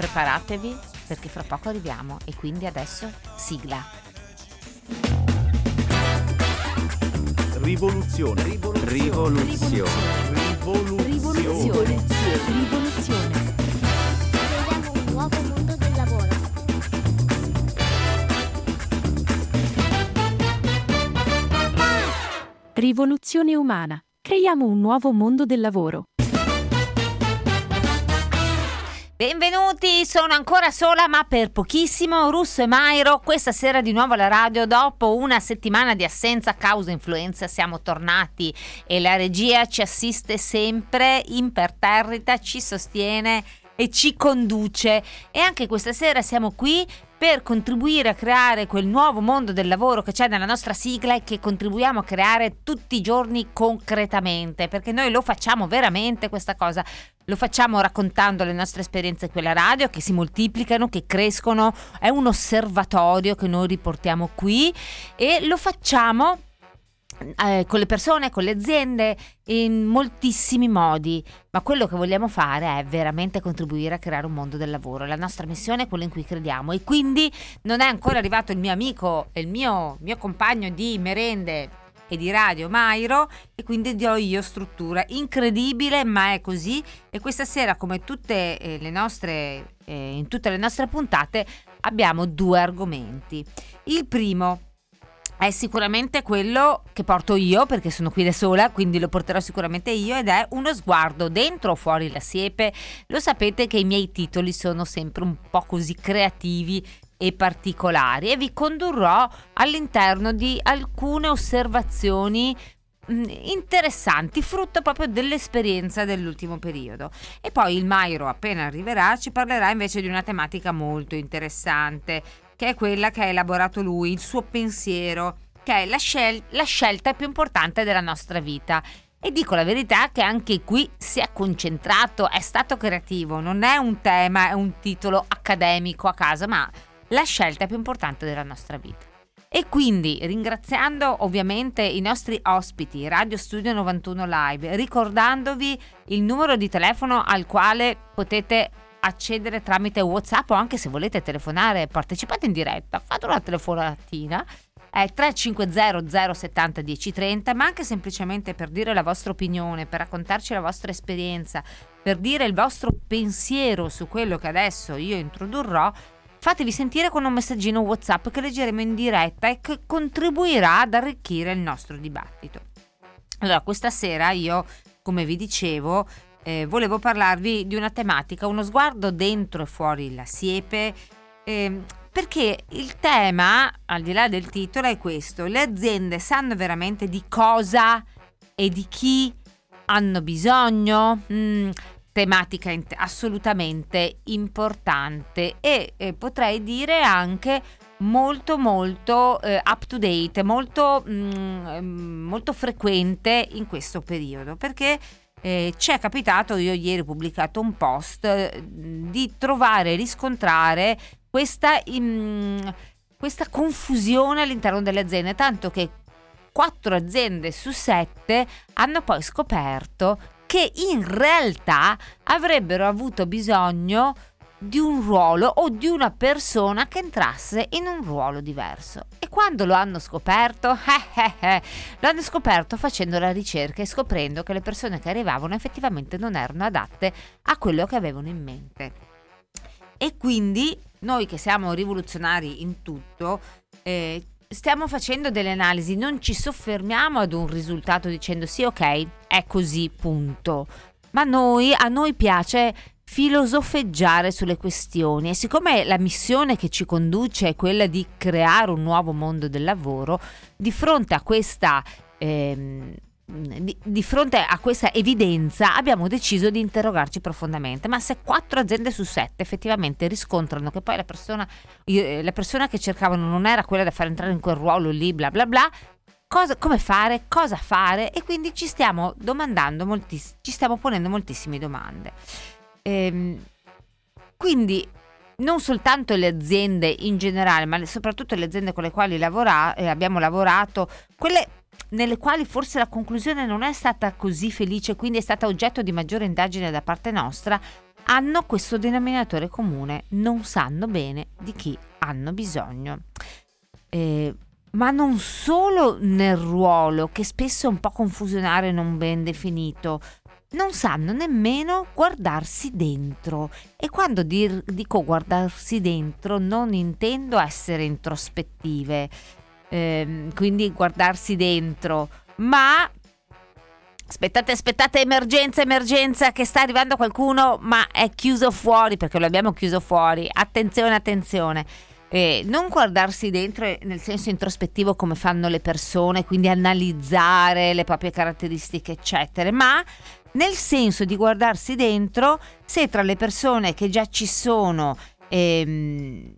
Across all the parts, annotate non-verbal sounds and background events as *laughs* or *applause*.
preparatevi perché fra poco arriviamo e quindi adesso sigla. Rivoluzione. Rivoluzione. Rivoluzione. Rivoluzione. Rivoluzione. Creiamo un nuovo mondo del lavoro. Rivoluzione umana. Creiamo un nuovo mondo del lavoro. Benvenuti, sono ancora sola ma per pochissimo, Russo e Mairo, questa sera di nuovo alla radio dopo una settimana di assenza a causa influenza siamo tornati e la regia ci assiste sempre imperterrita, ci sostiene e ci conduce. E anche questa sera siamo qui per contribuire a creare quel nuovo mondo del lavoro che c'è nella nostra sigla e che contribuiamo a creare tutti i giorni concretamente, perché noi lo facciamo veramente questa cosa. Lo facciamo raccontando le nostre esperienze qui alla radio, che si moltiplicano, che crescono, è un osservatorio che noi riportiamo qui e lo facciamo eh, con le persone, con le aziende, in moltissimi modi, ma quello che vogliamo fare è veramente contribuire a creare un mondo del lavoro. La nostra missione è quella in cui crediamo. E quindi non è ancora arrivato il mio amico e il mio, mio compagno di merende e di radio Mairo e quindi do io struttura. Incredibile ma è così. E questa sera come tutte eh, le nostre eh, in tutte le nostre puntate abbiamo due argomenti. Il primo è sicuramente quello che porto io perché sono qui da sola, quindi lo porterò sicuramente io ed è uno sguardo dentro o fuori la siepe. Lo sapete che i miei titoli sono sempre un po' così creativi e particolari e vi condurrò all'interno di alcune osservazioni mm, interessanti, frutto proprio dell'esperienza dell'ultimo periodo. E poi il Mairo, appena arriverà, ci parlerà invece di una tematica molto interessante che è quella che ha elaborato lui, il suo pensiero, che è la, scel- la scelta più importante della nostra vita. E dico la verità che anche qui si è concentrato, è stato creativo, non è un tema, è un titolo accademico a casa, ma la scelta più importante della nostra vita. E quindi ringraziando ovviamente i nostri ospiti, Radio Studio 91 Live, ricordandovi il numero di telefono al quale potete accedere tramite WhatsApp o anche se volete telefonare, partecipate in diretta, fate una telefonatina. È 350 070 1030, ma anche semplicemente per dire la vostra opinione, per raccontarci la vostra esperienza, per dire il vostro pensiero su quello che adesso io introdurrò, fatevi sentire con un messaggino WhatsApp che leggeremo in diretta e che contribuirà ad arricchire il nostro dibattito. Allora, questa sera io, come vi dicevo, eh, volevo parlarvi di una tematica, uno sguardo dentro e fuori la siepe, eh, perché il tema, al di là del titolo, è questo. Le aziende sanno veramente di cosa e di chi hanno bisogno? Mm, tematica in- assolutamente importante e eh, potrei dire anche molto molto eh, up to date, molto, mm, molto frequente in questo periodo perché eh, ci è capitato, io ieri ho pubblicato un post, eh, di trovare e riscontrare questa, in, questa confusione all'interno delle aziende, tanto che quattro aziende su sette hanno poi scoperto che in realtà avrebbero avuto bisogno di un ruolo o di una persona che entrasse in un ruolo diverso. E quando lo hanno scoperto? *laughs* Eh, eh, eh, lo hanno scoperto facendo la ricerca e scoprendo che le persone che arrivavano effettivamente non erano adatte a quello che avevano in mente. E quindi noi che siamo rivoluzionari in tutto, eh, stiamo facendo delle analisi, non ci soffermiamo ad un risultato dicendo sì, ok, è così, punto. Ma noi, a noi piace filosofeggiare sulle questioni. E siccome la missione che ci conduce è quella di creare un nuovo mondo del lavoro, di fronte a questa... Ehm, di, di, fronte a questa evidenza abbiamo deciso di interrogarci profondamente, ma se quattro aziende su sette effettivamente riscontrano che poi la persona, la persona che cercavano non era quella da far entrare in quel ruolo lì, bla bla bla, cosa, come fare, cosa fare? E quindi ci stiamo domandando, moltiss- ci stiamo ponendo moltissime domande. Ehm, quindi non soltanto le aziende in generale, ma soprattutto le aziende con le quali lavora, eh, abbiamo lavorato, quelle nelle quali forse la conclusione non è stata così felice, quindi è stata oggetto di maggiore indagine da parte nostra, hanno questo denominatore comune, non sanno bene di chi hanno bisogno. Eh, ma non solo nel ruolo, che spesso è un po' confusionario e non ben definito, non sanno nemmeno guardarsi dentro. E quando dir- dico guardarsi dentro non intendo essere introspettive, ehm, quindi guardarsi dentro, ma Aspettate, aspettate, emergenza, emergenza, che sta arrivando qualcuno, ma è chiuso fuori perché lo abbiamo chiuso fuori. Attenzione, attenzione. Eh, non guardarsi dentro nel senso introspettivo come fanno le persone, quindi analizzare le proprie caratteristiche, eccetera, ma nel senso di guardarsi dentro se tra le persone che già ci sono ehm,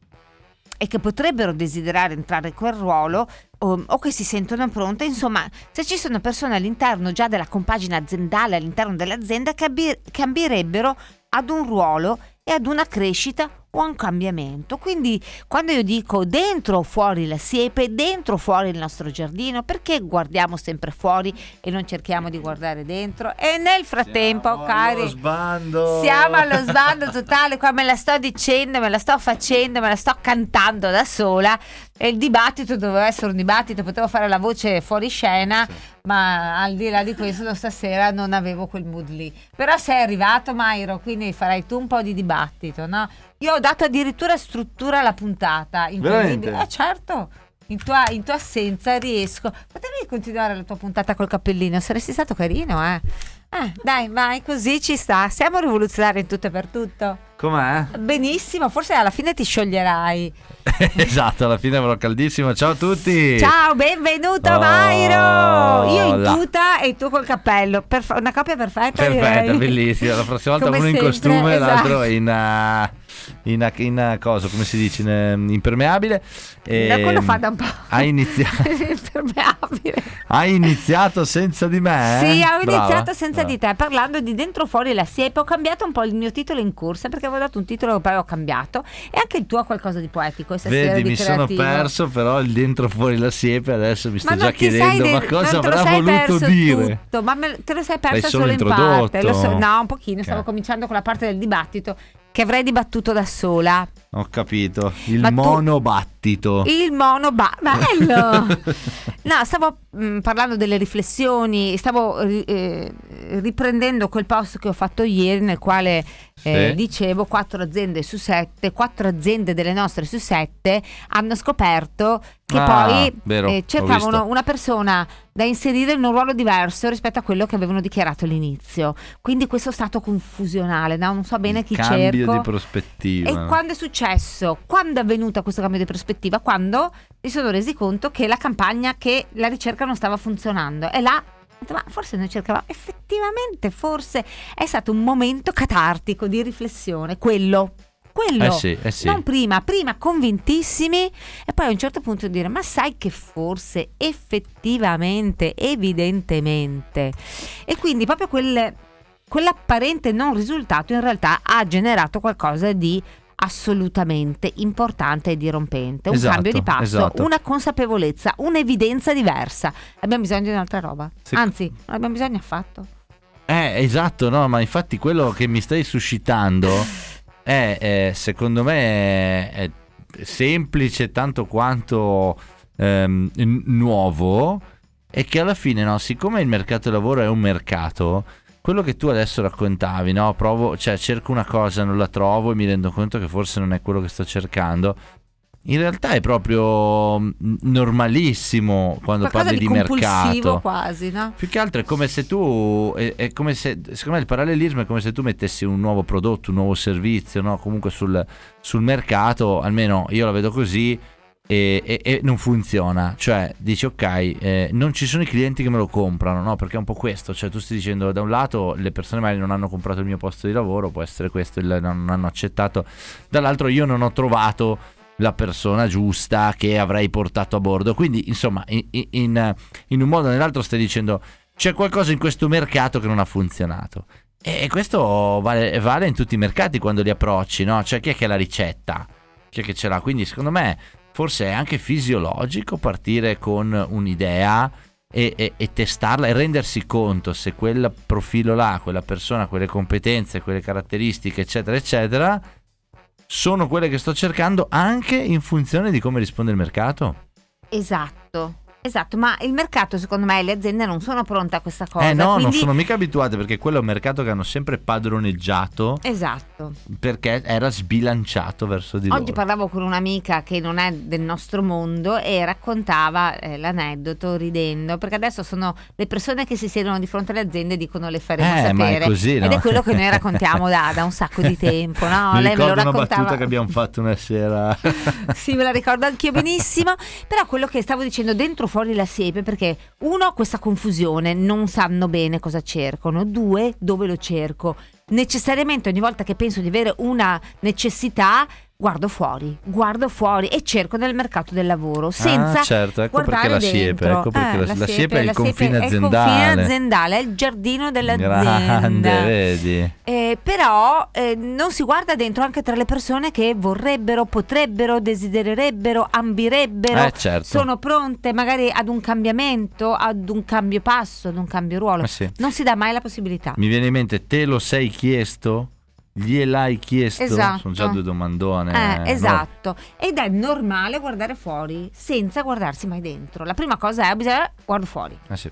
e che potrebbero desiderare entrare in quel ruolo o, o, che si sentono pronte, insomma, se ci sono persone all'interno già della compagine aziendale, all'interno dell'azienda che, abbi- che ambirebbero ad un ruolo e ad una crescita o a un cambiamento. Quindi quando io dico dentro o fuori la siepe, dentro o fuori il nostro giardino, perché guardiamo sempre fuori e non cerchiamo di guardare dentro? E nel frattempo, siamo cari, allo sbando. siamo allo sbando totale, qua me la sto dicendo, me la sto facendo, me la sto cantando da sola. E il dibattito doveva essere un dibattito, potevo fare la voce fuori scena, Sì. ma al di là di questo stasera non avevo quel mood lì. Però sei arrivato Mairo, quindi farai tu un po' di dibattito, no? Io ho dato addirittura struttura alla puntata. incredibile. Veramente? Eh certo, in tua, in tua assenza riesco. Potevi continuare la tua puntata col cappellino, saresti stato carino, eh? Eh, dai, vai, così ci sta. Siamo rivoluzionari in tutto e per tutto. Com'è? Benissimo, forse alla fine ti scioglierai. *laughs* *laughs* esatto, alla fine avrò caldissimo. Ciao a tutti. Ciao, benvenuto Oh, Mairo! Io in tuta e tu col cappello. Perf- una coppia perfetta. Perfetta, direi. bellissima. La prossima volta Come uno in sempre, costume e l'altro esatto. in, uh, in, in, uh, cosa, come si dice, in, impermeabile. E, Da quello fa da un po'. Ha iniziato, *laughs* Impermeabile. ha iniziato senza di me? eh? Sì, ho Brava, iniziato senza brava. di te parlando di dentro fuori la siepe. Ho cambiato un po' il mio titolo in corsa perché avevo dato un titolo che poi ho cambiato. E anche il tuo ha qualcosa di poetico. Stasera Vedi, di mi sono creativo. perso, però il dentro fuori la siepe adesso mi sto già chiedendo de- ma cosa avrà voluto dire. Tutto, ma me- te lo sei perso solo solo in parte. so- no, un pochino. Stavo cominciando con la parte del dibattito che avrei dibattuto da sola. Ho capito, il Ma tu- monobattito. Il mono ba- bello. *laughs* no, stavo mh, parlando delle riflessioni, stavo eh, riprendendo quel post che ho fatto ieri nel quale eh, Sì. dicevo quattro aziende su sette, quattro aziende delle nostre su sette hanno scoperto che Ah, poi vero, eh, cercavano una persona da inserire in un ruolo diverso rispetto a quello che avevano dichiarato all'inizio. Quindi questo stato confusionale, no? non so bene chi Cambio cerco. di prospettiva. E quando è successo? Quando è avvenuto questo cambio di prospettiva? Quando si sono resi conto che la campagna, che la ricerca non stava funzionando. E là, ma forse noi cercavamo, effettivamente, forse è stato un momento catartico di riflessione, quello. Quello. Eh sì, eh sì. Non prima, prima convintissimi e poi a un certo punto dire ma sai che forse effettivamente, evidentemente e quindi proprio quel, quell'apparente non risultato in realtà ha generato qualcosa di assolutamente importante e dirompente, un Esatto, cambio di passo, esatto. una consapevolezza, un'evidenza diversa. Abbiamo bisogno di un'altra roba. Sì. Anzi, non abbiamo bisogno affatto. Eh, esatto, no, ma infatti quello che mi stai suscitando *laughs* è, è, secondo me, è, è semplice tanto quanto ehm, nuovo e che alla fine, no, siccome il mercato del lavoro è un mercato, quello che tu adesso raccontavi, no, provo, cioè cerco una cosa, non la trovo e mi rendo conto che forse non è quello che sto cercando. In realtà è proprio mm, normalissimo quando Qualcosa parli di, di, mercato. quasi, no? Più che altro è come se tu, è, è come se, secondo me il parallelismo è come se tu mettessi un nuovo prodotto, un nuovo servizio, no? comunque sul, sul mercato, almeno io la vedo così, e, e- e non funziona. Cioè dici ok, eh, non ci sono i clienti che me lo comprano, no? perché è un po' questo, cioè tu stai dicendo da un lato le persone magari non hanno comprato il mio posto di lavoro, può essere questo, il, non hanno accettato, dall'altro io non ho trovato la persona giusta che avrei portato a bordo. Quindi, insomma, in, in- in un modo o nell'altro stai dicendo c'è qualcosa in questo mercato che non ha funzionato. E questo vale, vale in tutti i mercati quando li approcci, no? Cioè, chi è che ha la ricetta? Chi è che ce l'ha? Quindi, secondo me, forse è anche fisiologico partire con un'idea e, e- e testarla e rendersi conto se quel profilo là, quella persona, quelle competenze, quelle caratteristiche, eccetera, eccetera, sono quelle che sto cercando anche in funzione di come risponde il mercato. Esatto. Esatto, ma il mercato secondo me le aziende non sono pronte a questa cosa. eh no, non quindi- sono mica abituate perché quello è un mercato che hanno sempre padroneggiato Esatto. perché era sbilanciato verso di Oggi loro. parlavo con un'amica che non è del nostro mondo e raccontava eh, l'aneddoto ridendo, perché adesso sono le persone che si siedono di fronte alle aziende e dicono le faremo Eh, ma è sapere. così, no? Ed è quello che noi *laughs* raccontiamo da, da un sacco di tempo, no? Mi Lei me lo ricordo una raccontava. battuta che abbiamo fatto una sera. *laughs* sì, me la ricordo anch'io benissimo. Però quello che stavo dicendo dentro fuori la siepe, perché uno, questa confusione, non sanno bene cosa cercano. Due, dove lo cerco. Necessariamente ogni volta che penso di avere una necessità, guardo fuori, guardo fuori e cerco nel mercato del lavoro senza ah, certo, ecco perché la siepe, ecco perché Eh, la, la siepe è il la confine è il aziendale. confine aziendale, è il giardino dell'azienda. Grande, vedi? Eh, però eh, non si guarda dentro anche tra le persone che vorrebbero, potrebbero, desidererebbero, ambirebbero, Eh, certo. sono pronte magari ad un cambiamento, ad un cambio passo, ad un cambio ruolo. Eh sì. Non si dà mai la possibilità. Mi viene in mente, te lo sei chiesto? Gliel'hai chiesto? Esatto. Sono già due domandone. Eh, no? esatto. Ed è normale guardare fuori senza guardarsi mai dentro. La prima cosa è bisogna guardo fuori. Eh sì.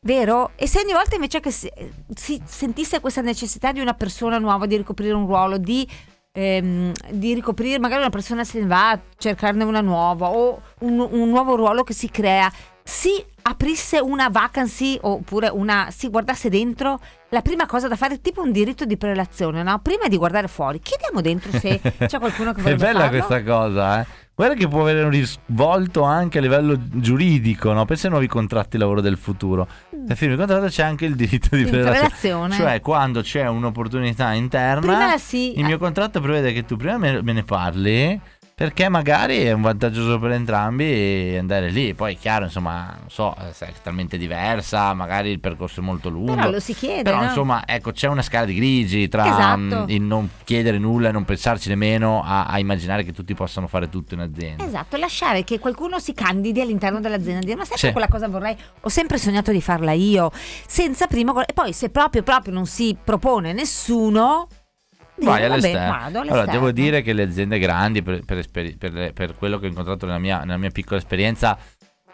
Vero? E se ogni volta invece che si, si sentisse questa necessità di una persona nuova di ricoprire un ruolo, di, ehm, di ricoprire, magari una persona se ne va a cercarne una nuova o un, un nuovo ruolo che si crea, si aprisse una vacancy oppure una si guardasse dentro, la prima cosa da fare è tipo un diritto di prelazione, no? Prima di guardare fuori, chiediamo dentro se *laughs* c'è qualcuno che È vorrebbe bella farlo. questa cosa, eh. Guarda che può avere un risvolto anche a livello giuridico, no? Pensa ai nuovi contratti di lavoro del futuro. Nel film di contratto c'è anche il diritto di prelazione. prelazione. Cioè, quando c'è un'opportunità interna, sì, il mio contratto prevede che tu prima me ne parli. Perché magari è un vantaggioso per entrambi andare lì. Poi è chiaro, insomma, non so, se è talmente diversa, magari il percorso è molto lungo. però lo si chiede, Però no? insomma, ecco, c'è una scala di grigi tra Esatto. mm, il non chiedere nulla e non pensarci nemmeno a, a immaginare che tutti possano fare tutto in azienda. Esatto, lasciare che qualcuno si candidi all'interno dell'azienda e dire ma sai Sì. quella cosa vorrei, ho sempre sognato di farla io, senza prima e poi se proprio proprio non si propone nessuno, Vai "Va bene, all'esterno. Allora, all'esterno". devo dire che le aziende grandi, per, per esperi- per le- per quello che ho incontrato nella mia, nella mia piccola esperienza,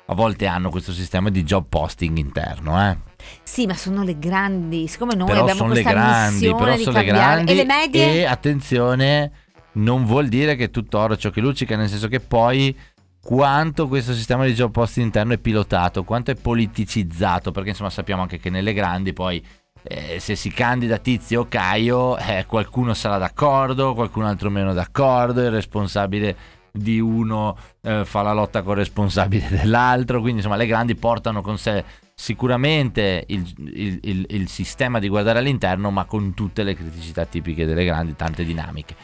a volte hanno questo sistema di job posting interno, eh. Sì, ma sono le grandi, siccome noi però abbiamo sono le questa grandi, missione però di sono le cambiare grandi e le medie e attenzione, non vuol dire che tutto oro ciò che luccica, nel senso che poi quanto questo sistema di job posting interno è pilotato, quanto è politicizzato, perché insomma sappiamo anche che nelle grandi poi eh, se si candida Tizio o Caio, eh, qualcuno sarà d'accordo, qualcun altro meno d'accordo, il responsabile di uno eh, fa la lotta con il responsabile *laughs* dell'altro, quindi insomma le grandi portano con sé sicuramente il, il- il- il sistema di guardare all'interno, ma con tutte le criticità tipiche delle grandi, tante dinamiche.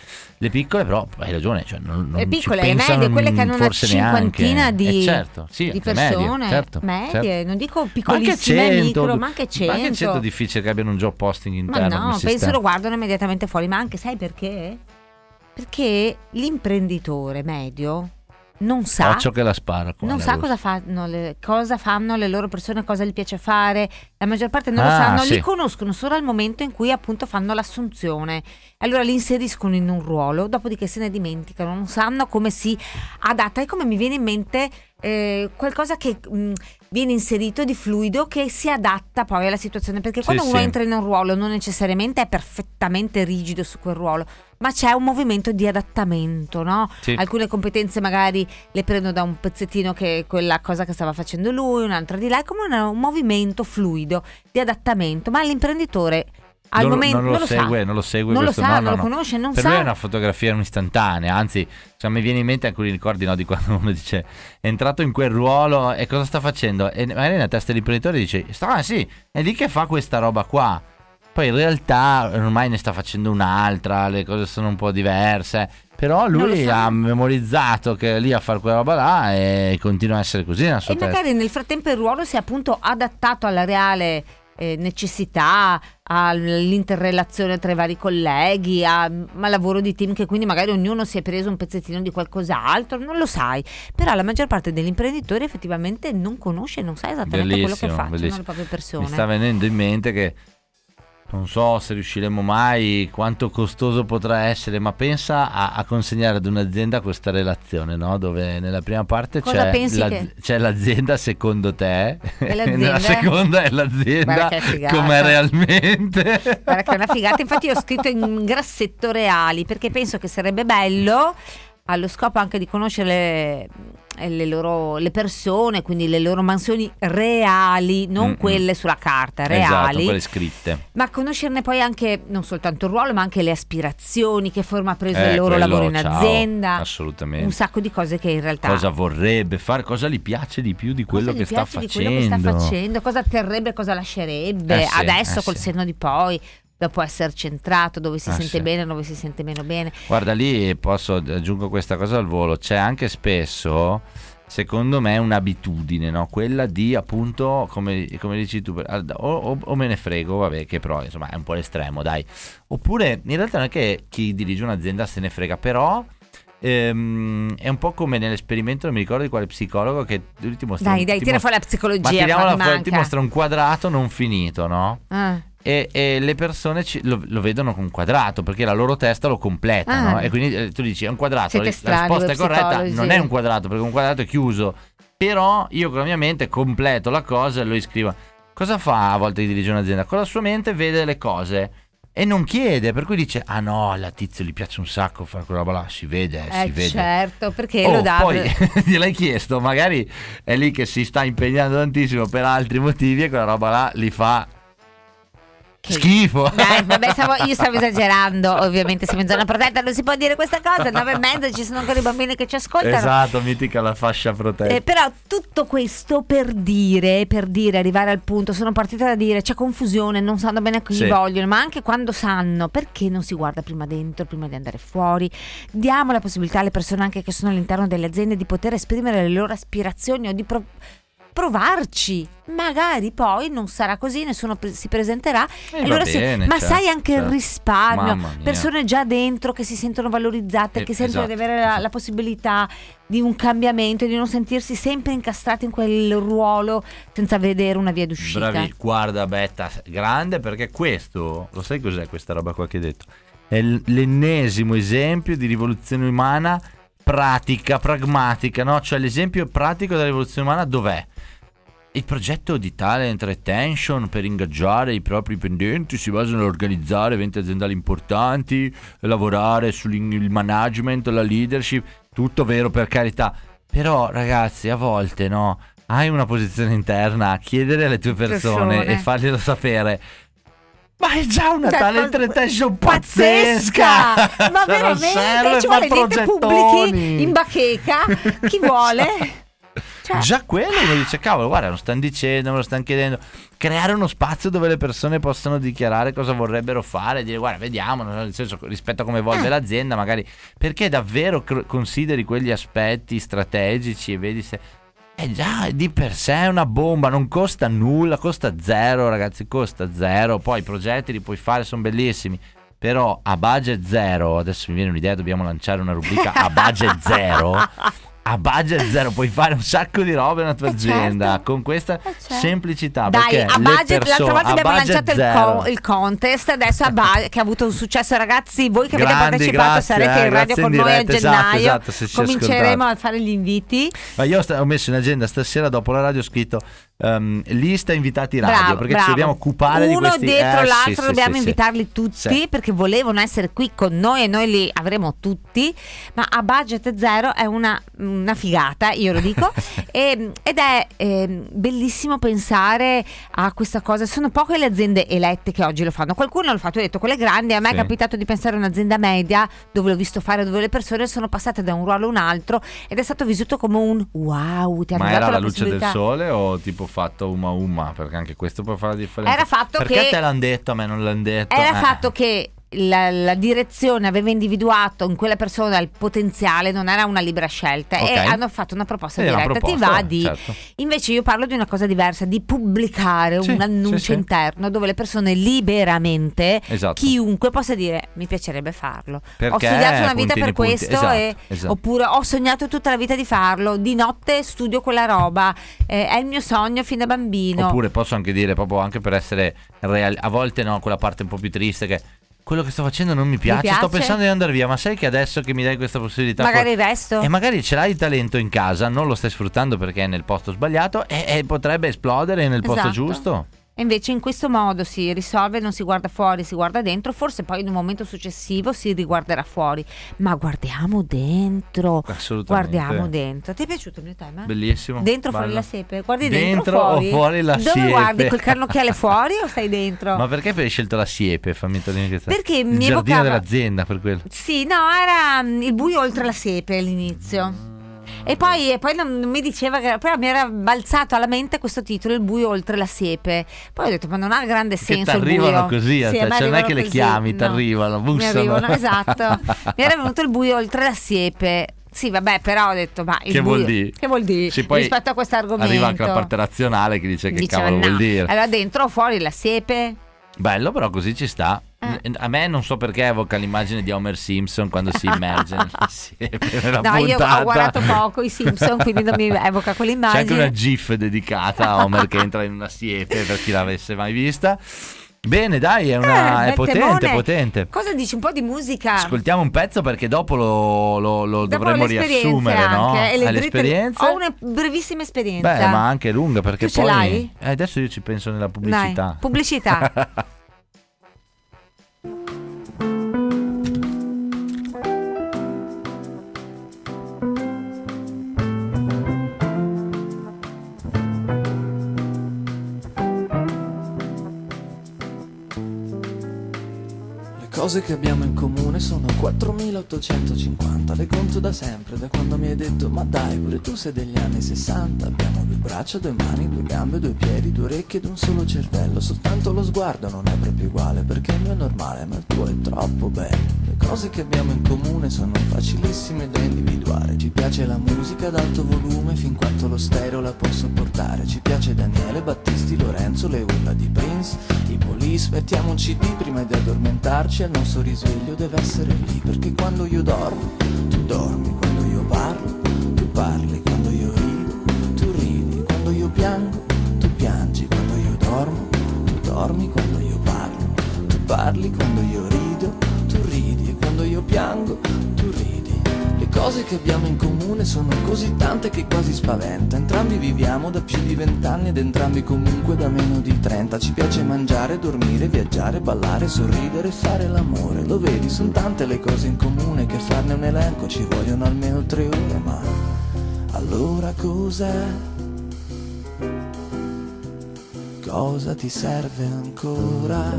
Le piccole però, hai ragione, cioè non, non le ci piccole, le medie, quelle che hanno una cinquantina neanche. di, Eh, certo, sì, di le medie, persone, certo, medie, certo. non dico Ma anche piccolissime, 100, micro, ma anche 100. Ma anche 100 è difficile che abbiano un job posting Ma interno. no, come penso lo guardano immediatamente fuori, ma anche sai perché? Perché l'imprenditore medio non sa che la spara. non sa cosa fanno, le, cosa fanno le loro persone, cosa gli piace fare. La maggior parte non lo Ah, sanno, sì. li conoscono solo al momento in cui appunto fanno l'assunzione. Allora li inseriscono in un ruolo, dopodiché se ne dimenticano, non sanno come si adatta. E come mi viene in mente eh, qualcosa che mh, viene inserito di fluido che si adatta poi alla situazione. Perché Sì, quando uno sì. entra in un ruolo non necessariamente è perfettamente rigido su quel ruolo, ma c'è un movimento di adattamento, no? Sì. Alcune competenze magari le prendo da un pezzettino che è quella cosa che stava facendo lui, un'altra di là, è come un, un movimento fluido di adattamento, ma l'imprenditore al non, momento non lo, segue, sa. non lo segue Non lo questo, sa, no, non no, lo no. conosce, non per sa. lui è una fotografia istantanea, anzi, cioè, mi viene in mente alcuni ricordi no, di quando uno dice è entrato in quel ruolo e cosa sta facendo? E magari nella testa dell'imprenditore dice, ah, sì, è lì che fa questa roba qua. Poi in realtà ormai ne sta facendo un'altra, le cose sono un po' diverse. Però lui sa. ha memorizzato che è lì a fare quella roba là e continua a essere così E testa. magari nel frattempo il ruolo si è appunto adattato alla reale eh, necessità, all'interrelazione tra i vari colleghi, a- al lavoro di team che quindi magari ognuno si è preso un pezzettino di qualcos'altro, non lo sai. Però la maggior parte degli imprenditori effettivamente non conosce, non sa esattamente quello che Bellissimo, bellissimo. le proprie persone. Mi sta venendo in mente che non so se riusciremo mai, quanto costoso potrà essere, ma pensa a, a consegnare ad un'azienda questa relazione, no? dove nella prima parte c'è, la- che- c'è l'azienda secondo te E e *laughs* nella seconda è l'azienda com'è realmente. Guarda che è una figata. Infatti, io ho scritto in grassetto reali perché penso che sarebbe bello, allo scopo anche di conoscere le, le loro le persone, quindi le loro mansioni reali, non Mm-mm. quelle sulla carta, Esatto, reali. quelle scritte. ma conoscerne poi anche non soltanto il ruolo, ma anche le aspirazioni, che forma ha preso Eh, il loro quello, lavoro in ciao, azienda. Assolutamente. Un sacco di cose che in realtà Cosa vorrebbe fare, cosa gli piace di più di quello che sta di quello che sta facendo, cosa terrebbe, cosa lascerebbe Eh sì, adesso eh col sì. senno di poi, dopo essere centrato, dove si Eh sente sì. bene, dove si sente meno bene. Guarda lì posso aggiungo questa cosa al volo, c'è anche spesso secondo me un'abitudine, no? quella di appunto come, come dici tu, o, o- o me ne frego, vabbè che però insomma è un po' l'estremo dai, oppure in realtà non è che chi dirige un'azienda se ne frega, però ehm, è un po' come nell'esperimento, non mi ricordo di quale psicologo che lui ti mostra... Dai, un- dai, ti tira mostra- fuori la psicologia. ma fuori, ti mostra un quadrato non finito, no? Ah, E, e le persone ci- lo, lo vedono con un quadrato perché la loro testa lo completa, Ah. no? E quindi eh, tu dici è un quadrato, Siete la strani, risposta è corretta, psicologi. non è un quadrato perché un quadrato è chiuso. Però io con la mia mente completo la cosa e lo iscrivo. Cosa fa a volte chi dirige un'azienda? Con la sua mente vede le cose e non chiede, per cui dice "Ah no, alla tizio gli piace un sacco fare quella roba là, si vede, eh, si vede". certo, perché Oh, lo dà. poi *laughs* gliel'hai chiesto, magari è lì che si sta impegnando tantissimo per altri motivi e quella roba là li fa schifo. Dai, vabbè, stavo- io stavo *laughs* esagerando, ovviamente siamo in zona protetta, non si può dire questa cosa, nove e mezza, ci sono ancora i bambini che ci ascoltano. Esatto, mitica la fascia protetta. Eh, però tutto questo per dire, per dire, arrivare al punto, sono partita da dire c'è confusione, non sanno bene a chi Sì. vogliono, ma anche quando sanno, perché non si guarda prima dentro, prima di andare fuori? Diamo la possibilità alle persone anche che sono all'interno delle aziende di poter esprimere le loro aspirazioni o di pro- provarci. Magari poi non sarà così, nessuno pre- si presenterà. Eh, e allora sì, bene, ma certo, sai anche il certo. risparmio, Mamma mia. persone già dentro che si sentono valorizzate, Eh, che sentono esatto, di avere la, esatto. la possibilità di un cambiamento, di non sentirsi sempre incastrati in quel ruolo senza vedere una via d'uscita. Bravi, guarda Betta, grande perché questo, lo sai cos'è questa roba qua che hai detto? È l'ennesimo esempio di rivoluzione umana pratica, pragmatica, no? Cioè l'esempio pratico della rivoluzione umana dov'è? Il progetto di talent retention per ingaggiare i propri dipendenti si basa nell'organizzare eventi aziendali importanti, lavorare sul management, la leadership, tutto vero per carità. Però ragazzi, a volte no, hai una posizione interna, chiedere alle tue persone, Persone. e farglielo sapere. Ma è già una Cioè, talent retention pazzesca! pazzesca! Ma *laughs* Cioè, veramente ci vuole niente progettoni. pubblichi in bacheca? Chi vuole? *laughs* Cioè, Già quello uno dice, cavolo, guarda, lo stanno dicendo, me lo stanno chiedendo. Creare uno spazio dove le persone possano dichiarare cosa vorrebbero fare, dire, guarda, vediamo, nel senso, rispetto a come evolve Eh. l'azienda, magari perché davvero cr- consideri quegli aspetti strategici e vedi se. È già di per sé è una bomba, non costa nulla, costa zero, ragazzi, costa zero. Poi i progetti li puoi fare, sono bellissimi. Però a budget zero, adesso mi viene un'idea, dobbiamo lanciare una rubrica a budget zero. *laughs* A budget zero puoi fare un sacco di robe nella tua Eh, azienda certo. con questa Eh, certo. semplicità. Dai, perché a budget, l'altra persone- volta a abbiamo lanciato il, co- il contest, adesso a budget, che ha avuto un successo ragazzi, voi che avete Grandi, partecipato grazie, sarete eh, in radio con in noi a diretta, esatto, gennaio, esatto, ci cominceremo ascoltate. a fare gli inviti. Ma io sta- ho messo in agenda stasera dopo la radio ho scritto ehm, lista invitati radio Bravo, perché bravo. ci dobbiamo occupare di Uno questi dietro eh, l'altro sì, dobbiamo sì, sì. invitarli tutti Sì. perché volevano essere qui con noi e noi li avremo tutti ma a budget zero è una, una figata io lo dico *laughs* E- ed è ehm, bellissimo pensare a questa cosa sono poche le aziende elette che oggi lo fanno qualcuno lo fa tu hai detto quelle grandi a me è capitato di pensare a un'azienda media dove l'ho visto fare dove le persone sono passate da un ruolo a un altro ed è stato vissuto come un wow ti hanno Ma dato era la la luce del sole o tipo fatto uma uma? Perché anche questo può fare la differenza. Era fatto Perché che- te l'hanno detto, a me non l'hanno detto? Era Eh. fatto che la, la direzione aveva individuato in quella persona il potenziale, non era una libera scelta Ok. e hanno fatto una proposta una diretta. Ti proposta, va di certo. Invece io parlo di una cosa diversa, di pubblicare Sì, un annuncio sì, sì. interno dove le persone liberamente, Esatto. chiunque possa dire mi piacerebbe farlo. ho Perché? studiato una vita Puntini, per punti. questo Esatto, e- esatto. oppure ho sognato tutta la vita di farlo, di notte studio quella roba, eh, è il mio sogno fin da bambino. Oppure posso anche dire, proprio anche per essere reali, a volte no, quella parte un po' più triste che quello che sto facendo non mi piace, sto piace? pensando di andare via, ma sai che adesso che mi dai questa possibilità... Magari for- resto. E magari ce l'hai il talento in casa, non lo stai sfruttando perché è nel posto sbagliato e, e potrebbe esplodere nel posto Esatto. giusto. E invece in questo modo si risolve, non si guarda fuori, si guarda dentro, forse poi in un momento successivo si riguarderà fuori, ma guardiamo dentro. Assolutamente. Guardiamo dentro. Ti è piaciuto il mio tema? Bellissimo. Dentro o fuori bello. la siepe? Guardi Dentro dentro, o fuori? la Dove siepe? guardi quel cannocchiale fuori o stai dentro? Ma perché hai scelto la siepe? Fammi togliere questa. Perché il mi giardino evocava- dell'azienda per quello. Sì, no, era mm, il buio oltre la siepe all'inizio. E poi, e poi non non mi diceva che però mi era balzato alla mente questo titolo, Il buio oltre la siepe. Poi ho detto, ma non ha grande senso. il t'arrivano buio. così a Sì, me cioè non è arrivano che le così, chiami, no. t'arrivano, Mi bussano. arrivano, *laughs* esatto. mi era venuto il buio oltre la siepe. Sì, vabbè, però ho detto, ma Che vuol buio- dire? Che vuol dire? Sì, poi Rispetto a questo argomento. Arriva anche la parte razionale che dice che Diceva, cavolo no. vuol dire. Allora dentro o fuori la siepe? Bello, però così ci sta. Eh. A me non so perché evoca l'immagine di Homer Simpson quando si immerge nella *laughs* *laughs* no, io puntata. ho guardato poco i Simpson, quindi non mi evoca C'è quell'immagine. anche una GIF dedicata a Homer che entra in una siepe per chi l'avesse mai vista. Bene, dai, è, una, Eh, è potente, temone. potente. Cosa dici? Un po' di musica? Ascoltiamo un pezzo perché dopo lo, lo- lo Dopo dovremmo riassumere, no? anche, e le dritte-? Ho una brevissima esperienza. Beh, ma anche lunga perché Tu ce poi l'hai? Eh, adesso io ci penso nella Dai, pubblicità. *laughs* cose che abbiamo in comune sono 4850, le conto da sempre, da quando mi hai detto ma dai, pure tu sei degli anni 60, abbiamo due braccia, due mani, due gambe, due piedi, due orecchie ed un solo cervello, soltanto lo sguardo non è proprio uguale, perché il mio è normale, ma il tuo è troppo bello. Le cose che abbiamo in comune sono facilissime da individuare, ci piace la musica ad alto volume fin quanto lo stereo la può sopportare, ci piace Daniele, Battisti, Lorenzo, le urla di Prince, i police, mettiamo un cd prima di addormentarci, nostro risveglio deve essere lì, perché quando io dormo, tu dormi, quando io parlo, tu parli, quando io rido, tu ridi, quando io piango, tu piangi, quando io dormo, tu dormi, quando io parlo, tu parli, quando io cose che abbiamo in comune sono così tante che quasi spaventa. Entrambi viviamo da più di vent'anni ed entrambi comunque da meno di trenta. Ci piace mangiare, dormire, viaggiare, ballare, sorridere fare l'amore. Lo vedi, sono tante le cose in comune che farne un elenco ci vogliono almeno tre ore, ma allora cos'è? Cosa ti serve ancora?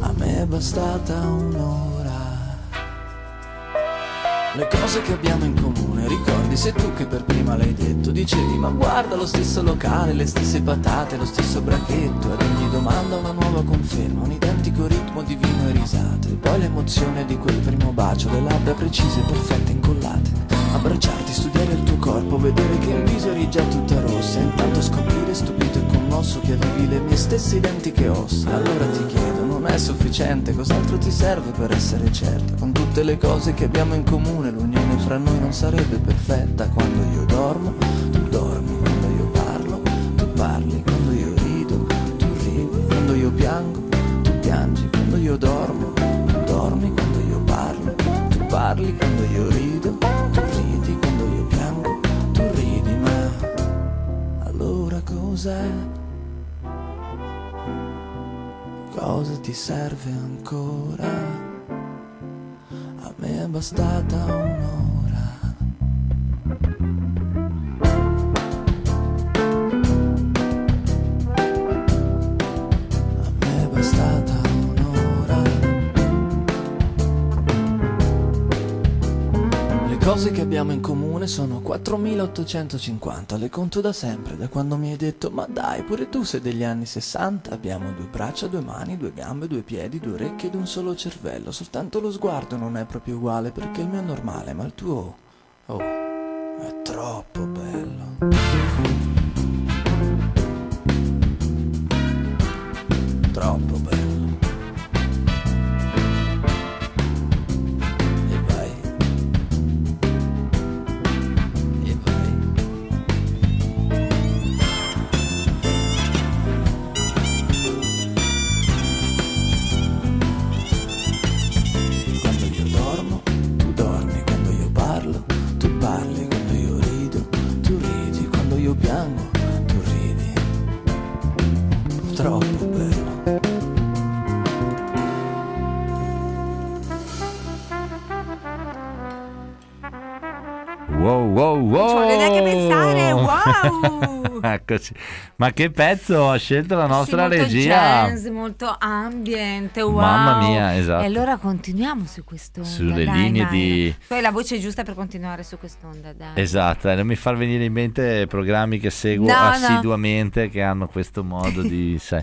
A me è bastata un'ora. Le cose che abbiamo in comune, ricordi sei tu che per prima l'hai detto. Dicevi ma guarda lo stesso locale, le stesse patate, lo stesso bracchetto. Ed ogni domanda una nuova conferma, un identico ritmo di vino e risate. Poi l'emozione di quel primo bacio, le labbra precise, perfette, incollate. Abbracciarti, studiare il tuo corpo, vedere che in viso eri già tutta rossa. Intanto scoprire stupito e commosso che avevi le mie stesse identiche ossa. Allora ti chiedo, non è sufficiente, cos'altro ti serve per essere certa? Con tutte le cose che abbiamo in comune, l'unione fra noi non sarebbe perfetta. Quando io dormo, serve ancora? A me è bastata un'ora. A me è bastata un'ora. Le cose che abbiamo in comune sono 4850, le conto da sempre, da quando mi hai detto ma dai, pure tu sei degli anni 60, abbiamo due braccia, due mani, due gambe, due piedi, due orecchie ed un solo cervello, soltanto lo sguardo non è proprio uguale perché il mio è normale, ma il tuo... Oh, è troppo bello. Troppo bello. Eccoci. Ma che pezzo ha scelto la nostra Sì, molto regia? jazz, molto ambiente, wow. Mamma mia, esatto. E allora continuiamo su quest'onda. Sulle dai, linee Mayra. di- Tu hai la voce giusta per continuare su quest'onda, dai. Esatto, eh, non mi far venire in mente programmi che seguo No, no. assiduamente che hanno questo modo di... *laughs* sai.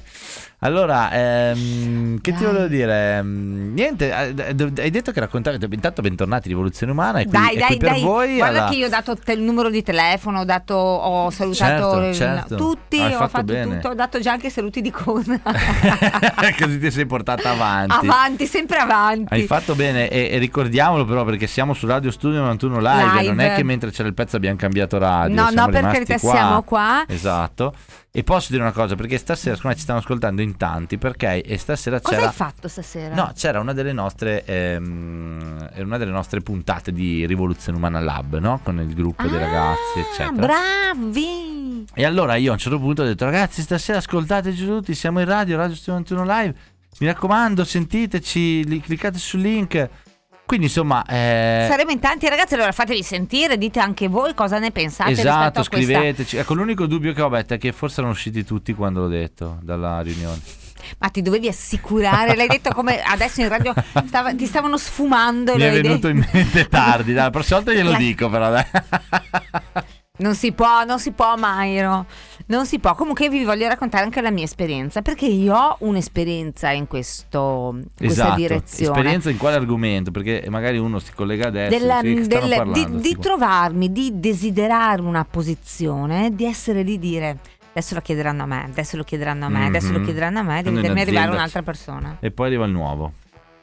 Allora, ehm, che ti Dai. volevo dire? Ehm, niente, eh, hai detto che raccontavi, intanto bentornati Rivoluzione Umana e qui, Dai, e dai, qui per dai. voi... Guarda alla- che io ho dato il numero di telefono, ho, dato, ho salutato Certo, il- certo. Tutti, Hai ho fatto fatto tutto, ho dato già anche saluti di coda. *laughs* Così ti sei portata avanti. avanti, sempre avanti. Hai fatto bene e, e ricordiamolo però perché siamo su Radio Studio 91 live, Live. non è che mentre c'era il pezzo abbiamo cambiato radio. No, no, per carità, qua. siamo qua. Esatto. E posso dire una cosa, perché stasera secondo me ci stanno ascoltando in tanti, perché e stasera Cosa c'era hai fatto stasera? No, c'era una delle nostre ehm, una delle nostre puntate di Rivoluzione Umana Lab, no? Con il gruppo dei ragazzi, Ah, eccetera. Bravi! E allora io a un certo punto ho detto ragazzi stasera ascoltateci tutti, siamo in radio, Radio Studio 91 Live, mi raccomando sentiteci, li- cliccate sul link. Quindi insomma... eh, Saremo in tanti ragazzi, allora fatevi sentire, dite anche voi cosa ne pensate esatto, a questa... scriveteci. Ecco l'unico dubbio che ho Betta, è che forse erano usciti tutti quando l'ho detto dalla riunione. Ma ti dovevi assicurare, l'hai detto come adesso in radio stava- ti stavano sfumando. Mi è venuto idee. in mente tardi, dai, la prossima volta glielo dico però dai. Non si può, non si può, Mairo. Non si può. Comunque vi voglio raccontare anche la mia esperienza, perché io ho un'esperienza in, questo, in questa Esatto, direzione. esperienza in quale argomento? Perché magari uno si collega adesso Della- e dice, "Che stanno del- parlando, di, di sti qua?" trovarmi, di desiderare una posizione, di essere lì dire adesso lo chiederanno a me, adesso lo chiederanno a me, adesso lo Mhm. chiederanno a me, in vedermi arrivare un'altra persona. E poi arriva il nuovo.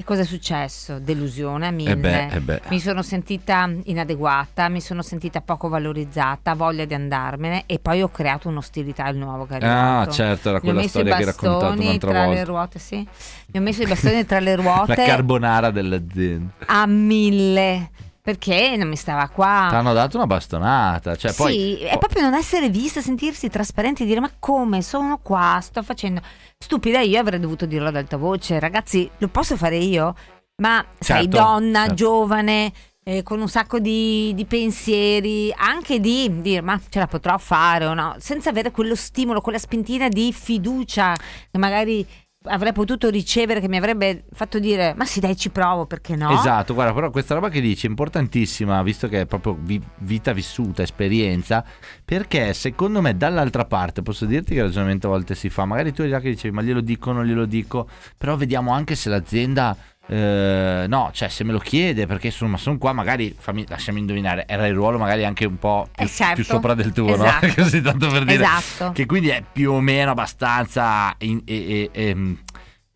E cosa è successo? Delusione a mille. Eh beh, eh beh. Mi sono sentita inadeguata, mi sono sentita poco valorizzata, voglia di andarmene e poi ho creato un'ostilità al nuovo che è Ah, certo, era quella storia che hai raccontato bastoni un'altra tra le volta. ruote, sì. Mi ho messo i bastoni tra le *laughs* ruote La carbonara dell'azienda. a mille perché non mi stava qua. Ti hanno dato una bastonata. Cioè, poi, sì, è proprio non essere vista, sentirsi trasparenti e dire ma come sono qua, sto facendo... Stupida io avrei dovuto dirlo ad alta voce, ragazzi lo posso fare io? Ma sei Certo, donna, certo. giovane, eh, con un sacco di, di pensieri, anche di dire ma ce la potrò fare o no, senza avere quello stimolo, quella spintina di fiducia che magari avrei potuto ricevere che mi avrebbe fatto dire ma sì dai ci provo perché no? Esatto, guarda, però questa roba che dici è importantissima, visto che è proprio vi- vita vissuta, esperienza, perché secondo me dall'altra parte, posso dirti che ragionamento a volte si fa, magari tu eri là che dicevi ma glielo dico, non glielo dico, però vediamo anche se l'azienda... eh, no, cioè se me lo chiede perché insomma sono qua, magari fammi, lasciami indovinare, era il ruolo magari anche un po' più, Eh, certo. più sopra del tuo, Esatto. no? *laughs* Così tanto per dire Esatto. che quindi è più o meno abbastanza in- e- e- ehm,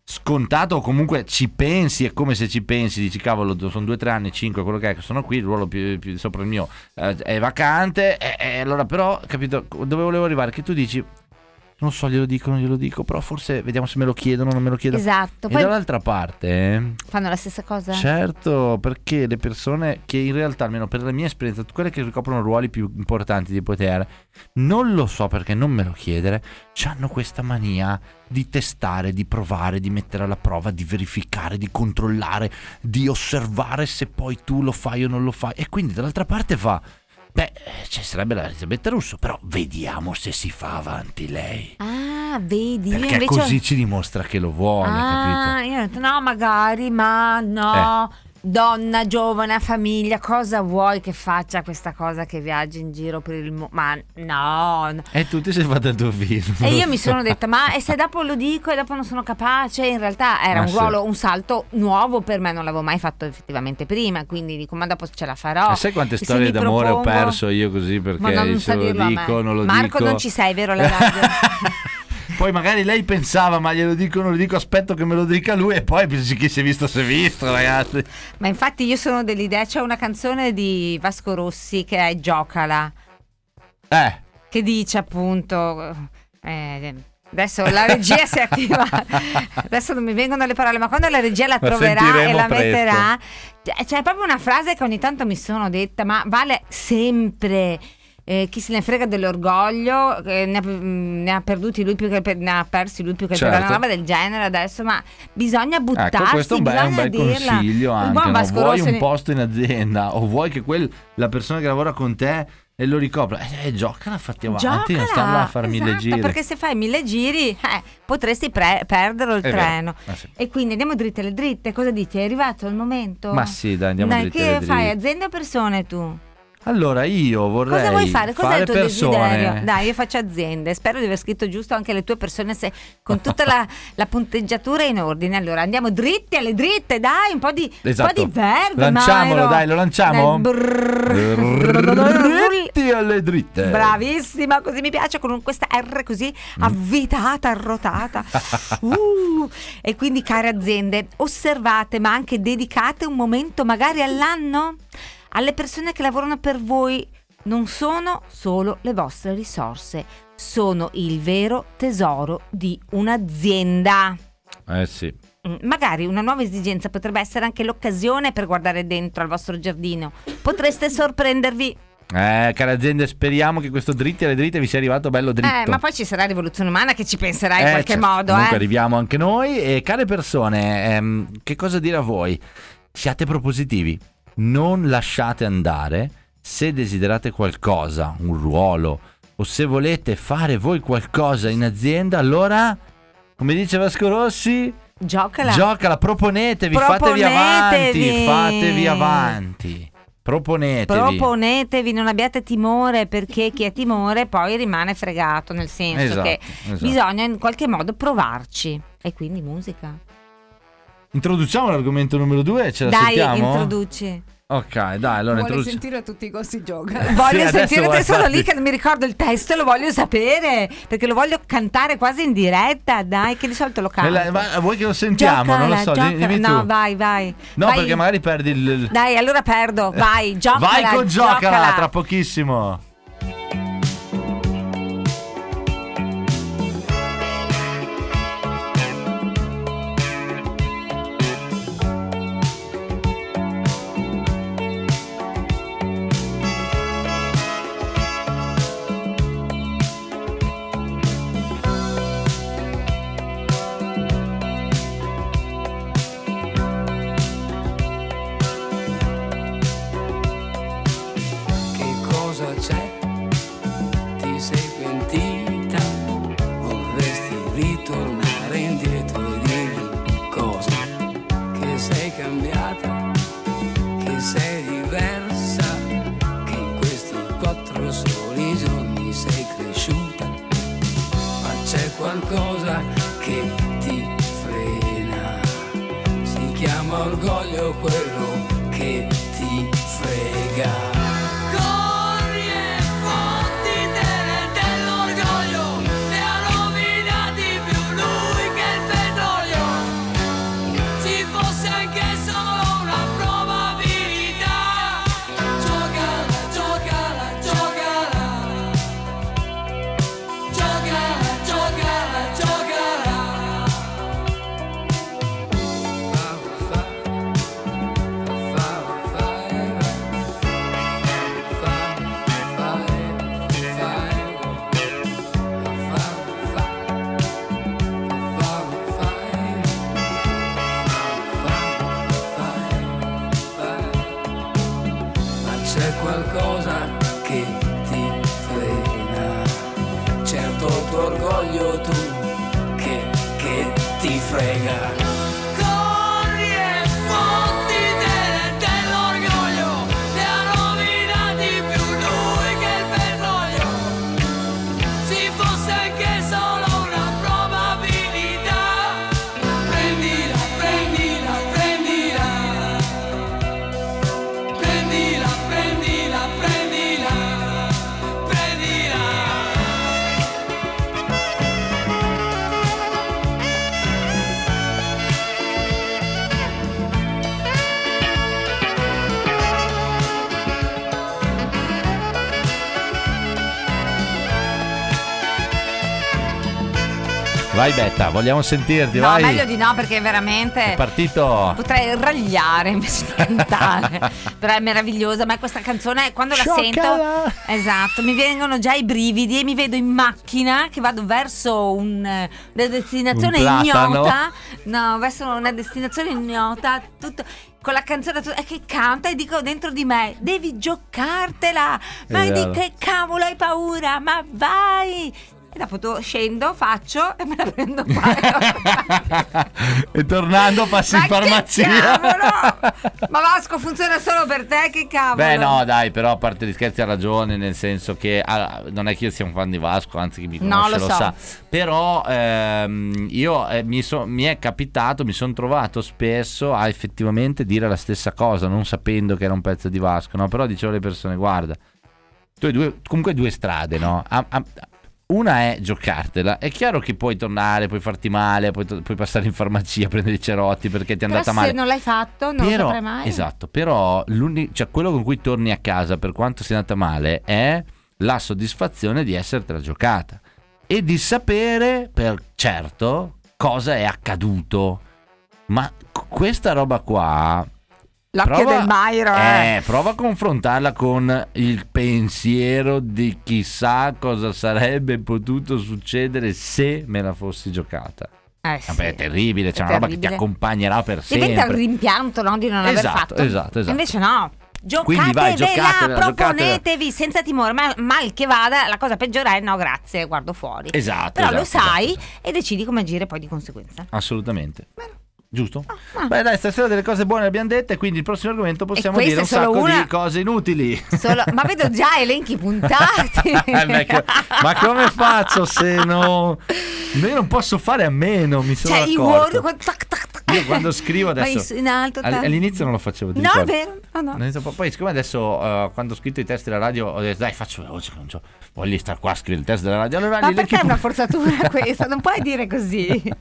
scontato o comunque ci pensi è come se ci pensi dici cavolo sono due tre anni cinque quello che è che sono qui il ruolo più, più sopra il mio eh, è vacante e, e allora però capito dove volevo arrivare che tu dici non so glielo dico non glielo dico però forse vediamo se me lo chiedono non me lo chiedono Esatto, e poi dall'altra parte eh, fanno la stessa cosa? Certo, perché le persone che in realtà, almeno per la mia esperienza, quelle che ricoprono ruoli più importanti di potere, non lo so perché non me lo chiedere, hanno questa mania di testare, di provare, di mettere alla prova, di verificare, di controllare, di osservare se poi tu lo fai o non lo fai. E quindi dall'altra parte fa, beh, ci sarebbe la Elisabetta Russo, però vediamo se si fa avanti lei. Ah, vedi, Perché invece... così ci dimostra che lo vuole, ah, capito? io ho detto no, magari, ma no. Eh. Donna giovane famiglia, cosa vuoi che faccia questa cosa che viaggi in giro per il mondo? Ma no, no. E tu ti sei fatto il tuo film. E io mi sono detta, ma e se dopo lo dico e dopo non sono capace? In realtà era Ma un sì. ruolo, un salto nuovo per me, non l'avevo mai fatto effettivamente prima, quindi dico, ma dopo ce la farò. E sai quante storie d'amore ho propongo- perso io così perché Ma non se sa lo dirlo a me. dico, non lo Marco dico. non ci sei, vero la radio? *laughs* poi magari lei pensava, ma glielo dico, non lo dico, aspetto che me lo dica lui e poi chi si è visto si è visto, ragazzi. Ma infatti io sono dell'idea, c'è una canzone di Vasco Rossi che è Giocala, Eh, che dice appunto... eh, Adesso la regia si è attivata, *laughs* adesso non mi vengono le parole, ma quando la regia la La troverà e sentiremo la presto. metterà, c'è- c'è proprio una frase che ogni tanto mi sono detta, ma vale sempre. Eh, chi se ne frega dell'orgoglio, eh, ne, ha, mm, ne ha perduti lui più che per- ne ha persi lui più che per Certo. una roba del genere adesso, ma bisogna buttarsi, ecco, questo è un bel, è un bisogna bel dirla. consiglio anche. buon no? Vuoi un ne- posto in azienda o vuoi che quel- la persona che lavora con te e lo ricopra? Eh, eh, giocala, fatti avanti, non Giocala, stiamo là a fare mille esatto, giri. Perché se fai mille giri eh, potresti pre- perderlo il È treno. Ah, sì. E quindi andiamo dritte le dritte. Cosa dici? È arrivato il momento? Ma sì, dai, andiamo Dai, dritti che alle fai? dritte. Aziende o persone tu? Allora, io vorrei Cosa vuoi fare? Cos'è il tuo persone... desiderio? Dai, io faccio aziende. Spero di aver scritto giusto anche le tue persone se- con tutta la, *laughs* la punteggiatura in ordine. Allora andiamo dritti alle dritte, dai, un po' di, un Esatto. po' di verde. Lanciamolo, Mairo. dai, lo lanciamo? Dritti alle dritte. Bravissima, così mi piace con questa R così avvitata, arrotata. Uh, e quindi, care aziende, osservate ma anche dedicate un momento magari all'anno alle persone che lavorano per voi. Non sono solo le vostre risorse, sono il vero tesoro di un'azienda. Eh sì. Mm, Magari una nuova esigenza potrebbe essere anche l'occasione per guardare dentro al vostro giardino. Potreste sorprendervi. Eh, care aziende, speriamo che questo dritti alle dritte vi sia arrivato bello dritto. Eh, ma poi ci sarà rivoluzione umana che ci penserà in Eh, qualche certo. modo. Comunque eh. arriviamo anche noi. E care persone, ehm, che cosa dire a voi? Siate propositivi, non lasciate andare se desiderate qualcosa, un ruolo, o se volete fare voi qualcosa in azienda, allora, come dice Vasco Rossi, Giocala. giocala, proponetevi, fatevi avanti, Proponetevi. fatevi avanti, proponetevi. Proponetevi, non abbiate timore perché chi ha timore poi rimane fregato, nel senso Esatto, che esatto. bisogna in qualche modo provarci. E quindi musica. Introduciamo l'argomento numero due, ce la Dai, sentiamo? introduci. Ok, dai, allora Vuole introduciamo. sentire a tutti i costi gioca. Voglio adesso sentire te sono lì che non mi ricordo il testo e lo voglio sapere perché lo voglio cantare quasi in diretta, dai, che di solito lo canto. Eh, ma vuoi che lo sentiamo? non lo so, Giocala, di- dimmi tu. No, vai, vai. No, Vai. perché magari perdi il. il- Dai, allora perdo. Vai, giocala. Vai con giocala, giocala. tra pochissimo. Vai Betta, vogliamo sentirti, No, vai. meglio di no perché veramente È partito. potrei ragliare invece di cantare. *laughs* Però è meravigliosa, ma questa canzone quando la sento Scioccala. Esatto, mi vengono già i brividi e mi vedo in macchina che vado verso un, eh, una destinazione Un ignota. No, verso una destinazione ignota, tutto con la canzone che canta e dico dentro di me devi giocartela ma È di che cavolo hai paura ma vai e dopo scendo faccio e me la prendo qua *laughs* e tornando passi in Ma che farmacia. *laughs* Ma Vasco funziona solo per te, che cavolo? Beh no dai però a parte gli scherzi ha ragione nel senso che ah, non è che io sia un fan di Vasco anzi chi mi No, conosce lo lo, so. sa però ehm, io eh, mi, so- mi è capitato mi sono trovato spesso a effettivamente dire la stessa cosa non sapendo che era un pezzo di Vasco no? però dicevo alle persone guarda tu hai due, comunque due strade no? A- a- una è giocartela, è chiaro che puoi tornare, puoi farti male, puoi, puoi passare in farmacia a *laughs* prendere i cerotti perché ti è andata se male. non l'hai fatto, non lo Però, saprai mai. esatto, però cioè, quello con cui torni a casa per quanto sia andata male è la soddisfazione di essertela giocata e di sapere per certo cosa è accaduto. Ma questa roba qua L'occhio prova- del Mairo, eh. eh, prova a confrontarla con il pensiero di chissà cosa sarebbe potuto succedere se me la fossi giocata. Eh, sì. Vabbè, è terribile, c'è È una roba che ti terribile. accompagnerà per sempre. Diventa un rimpianto no, di non aver Esatto, fatto. esatto, esatto. Invece no. Quindi vai, Giocatevela, giocatevela, proponetevi senza timore, ma mal che vada, la cosa peggiore è no, grazie, guardo fuori. Esatto. Però lo esatto, sai esatto, e decidi come agire poi di conseguenza. Assolutamente. Giusto? ah. Beh, dai, stasera delle cose buone le abbiamo dette, quindi il prossimo argomento possiamo dire un sacco una- di cose inutili. Solo- ma vedo già elenchi puntati. *laughs* Eh, ma come faccio se no? *laughs* Io non posso fare a meno, mi sono Cioè, i accorto. Word, tac, tac, tac. Io quando scrivo adesso in alto, all'inizio non lo facevo ti No, è vero. No, no. Poi, siccome adesso eh, quando ho scritto i testi della radio, ho detto dai, faccio veloce, non c'ho- voglio stare qua a scrivere il test della radio. Allora, Ma perché è una forzatura *laughs* questa? Non puoi dire così. *laughs*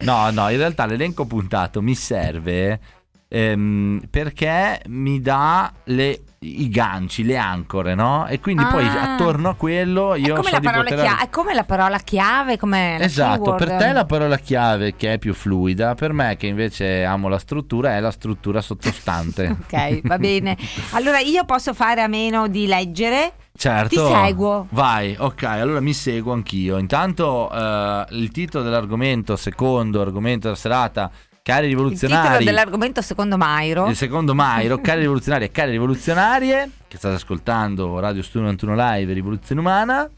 No, no, in realtà l'elenco puntato mi serve ehm, perché mi dà le- i ganci, le ancore, no? E quindi poi Ah. attorno a quello io è, come so la parola poter... chia- è come la parola chiave, come Esatto, per keyword. te la parola chiave che è più fluida, per me che invece amo la struttura è la struttura sottostante. *laughs* Ok, va bene. Allora io posso fare a meno di leggere. Certo. Ti seguo. Vai, ok, allora mi seguo anch'io. Intanto eh, il titolo dell'argomento, secondo argomento della serata, cari Il titolo rivoluzionari. dell'argomento secondo Mairo. Il secondo Mairo, *laughs* cari rivoluzionari e cari rivoluzionarie, che state ascoltando Radio Studio 91 Live Rivoluzione Umana.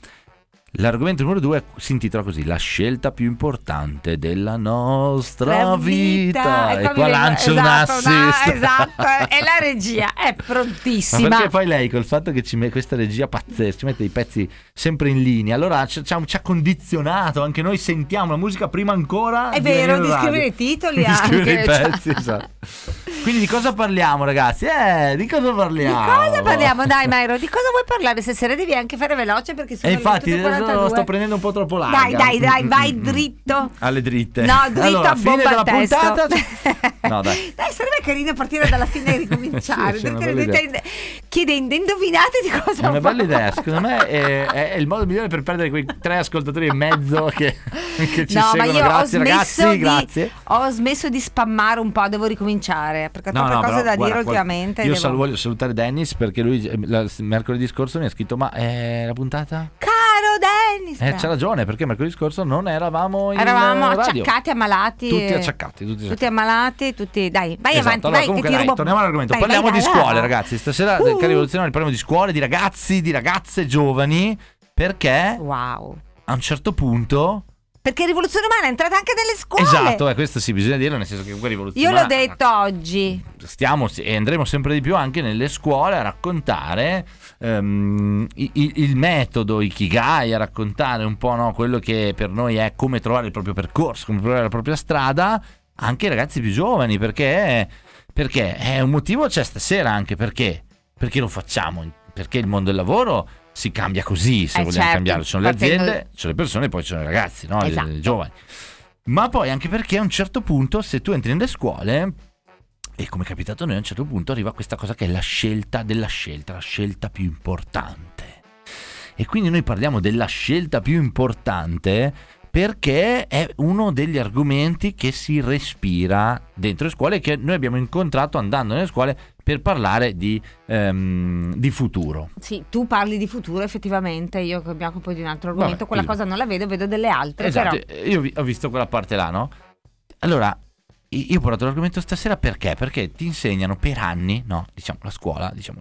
L'argomento numero due si intitola così: La scelta più importante della nostra La vita. E E qua lancio un esatto, no, assist. esatto, *laughs* e la regia è Ma prontissima. perché poi lei col fatto che ci mette questa regia pazzesca, ci mette i pezzi sempre in linea, allora ci, ci ha, ci ha condizionato, anche noi sentiamo la musica prima ancora È vero, venire in di scrivere i titoli *laughs* di scrivere anche, i cioè. pezzi, esatto. Quindi di cosa parliamo ragazzi? Eh, di cosa Di parliamo? cosa parliamo? Dai, Mairo, di cosa vuoi parlare? Stasera devi anche fare veloce perché sono E infatti 8:42. sto prendendo un po' troppo larga. Dai, dai, dai, Mm, vai mm, mm. dritto. Alle dritte. No, dritto allora, a fine bomba della al testo. puntata. *laughs* No, dai. Dai, sarebbe carino partire dalla fine e ricominciare. *laughs* Sì, sì, è una perché bella dite- chiedendo, indovinate di cosa È una bella idea, secondo me è, è il modo migliore per perdere quei tre ascoltatori e mezzo che, *laughs* che ci no, ma seguono. io grazie ho smesso, ragazzi, di, grazie. ho smesso di spammare un po', devo ricominciare perché ho troppe cose però, da guarda, dire qual- ultimamente. Io devo- sal- voglio salutare Dennis perché lui eh, la- mercoledì scorso mi ha scritto: Ma è la puntata? Caro Dennis! Eh, c'ha ragione perché mercoledì scorso non eravamo in Eravamo eh, radio. acciaccati, ammalati. Tutti acciaccati, tutti Tutti ammalati, tutti. Dai, vai Esatto, avanti, allora, vai, comunque dai, torniamo all'argomento. Dai, parliamo vai, di vai, scuole, ragazzi. Stasera, Uh. cari rivoluzionari, parliamo di scuole, di ragazzi, di ragazze giovani. Perché Wow. a un certo punto. Perché Rivoluzione Umana è entrata anche nelle scuole. Esatto, eh, questo sì, bisogna dirlo, nel senso che comunque rivoluzione. Io l'ho detto oggi. stiamo e andremo sempre di più anche nelle scuole a raccontare ehm, i- i- il metodo Ikigai, a raccontare un po' no, quello che per noi è come trovare il proprio percorso, come trovare la propria strada, anche ai ragazzi più giovani, perché, perché è un motivo c'è stasera anche perché, perché lo facciamo, perché il mondo del lavoro si cambia così, se Eh, vogliamo certo, cambiare, ci sono le aziende, ci sono le persone, poi ci sono i ragazzi, no? I- Esatto. i giovani. Ma poi anche perché a un certo punto, se tu entri nelle scuole, e come è capitato a noi, a un certo punto arriva questa cosa che è la scelta della scelta, la scelta più importante. E quindi noi parliamo della scelta più importante perché è uno degli argomenti che si respira dentro le scuole che noi abbiamo incontrato andando nelle scuole per parlare di, ehm, di futuro. Sì, tu parli di futuro effettivamente, io mi occupo di un altro argomento, Vabbè, quella cosa non la vedo, vedo delle altre, Esatto, però io vi- ho visto quella parte là, no? Allora, io ho portato l'argomento stasera perché? Perché ti insegnano per anni, no? Diciamo, la scuola, diciamo,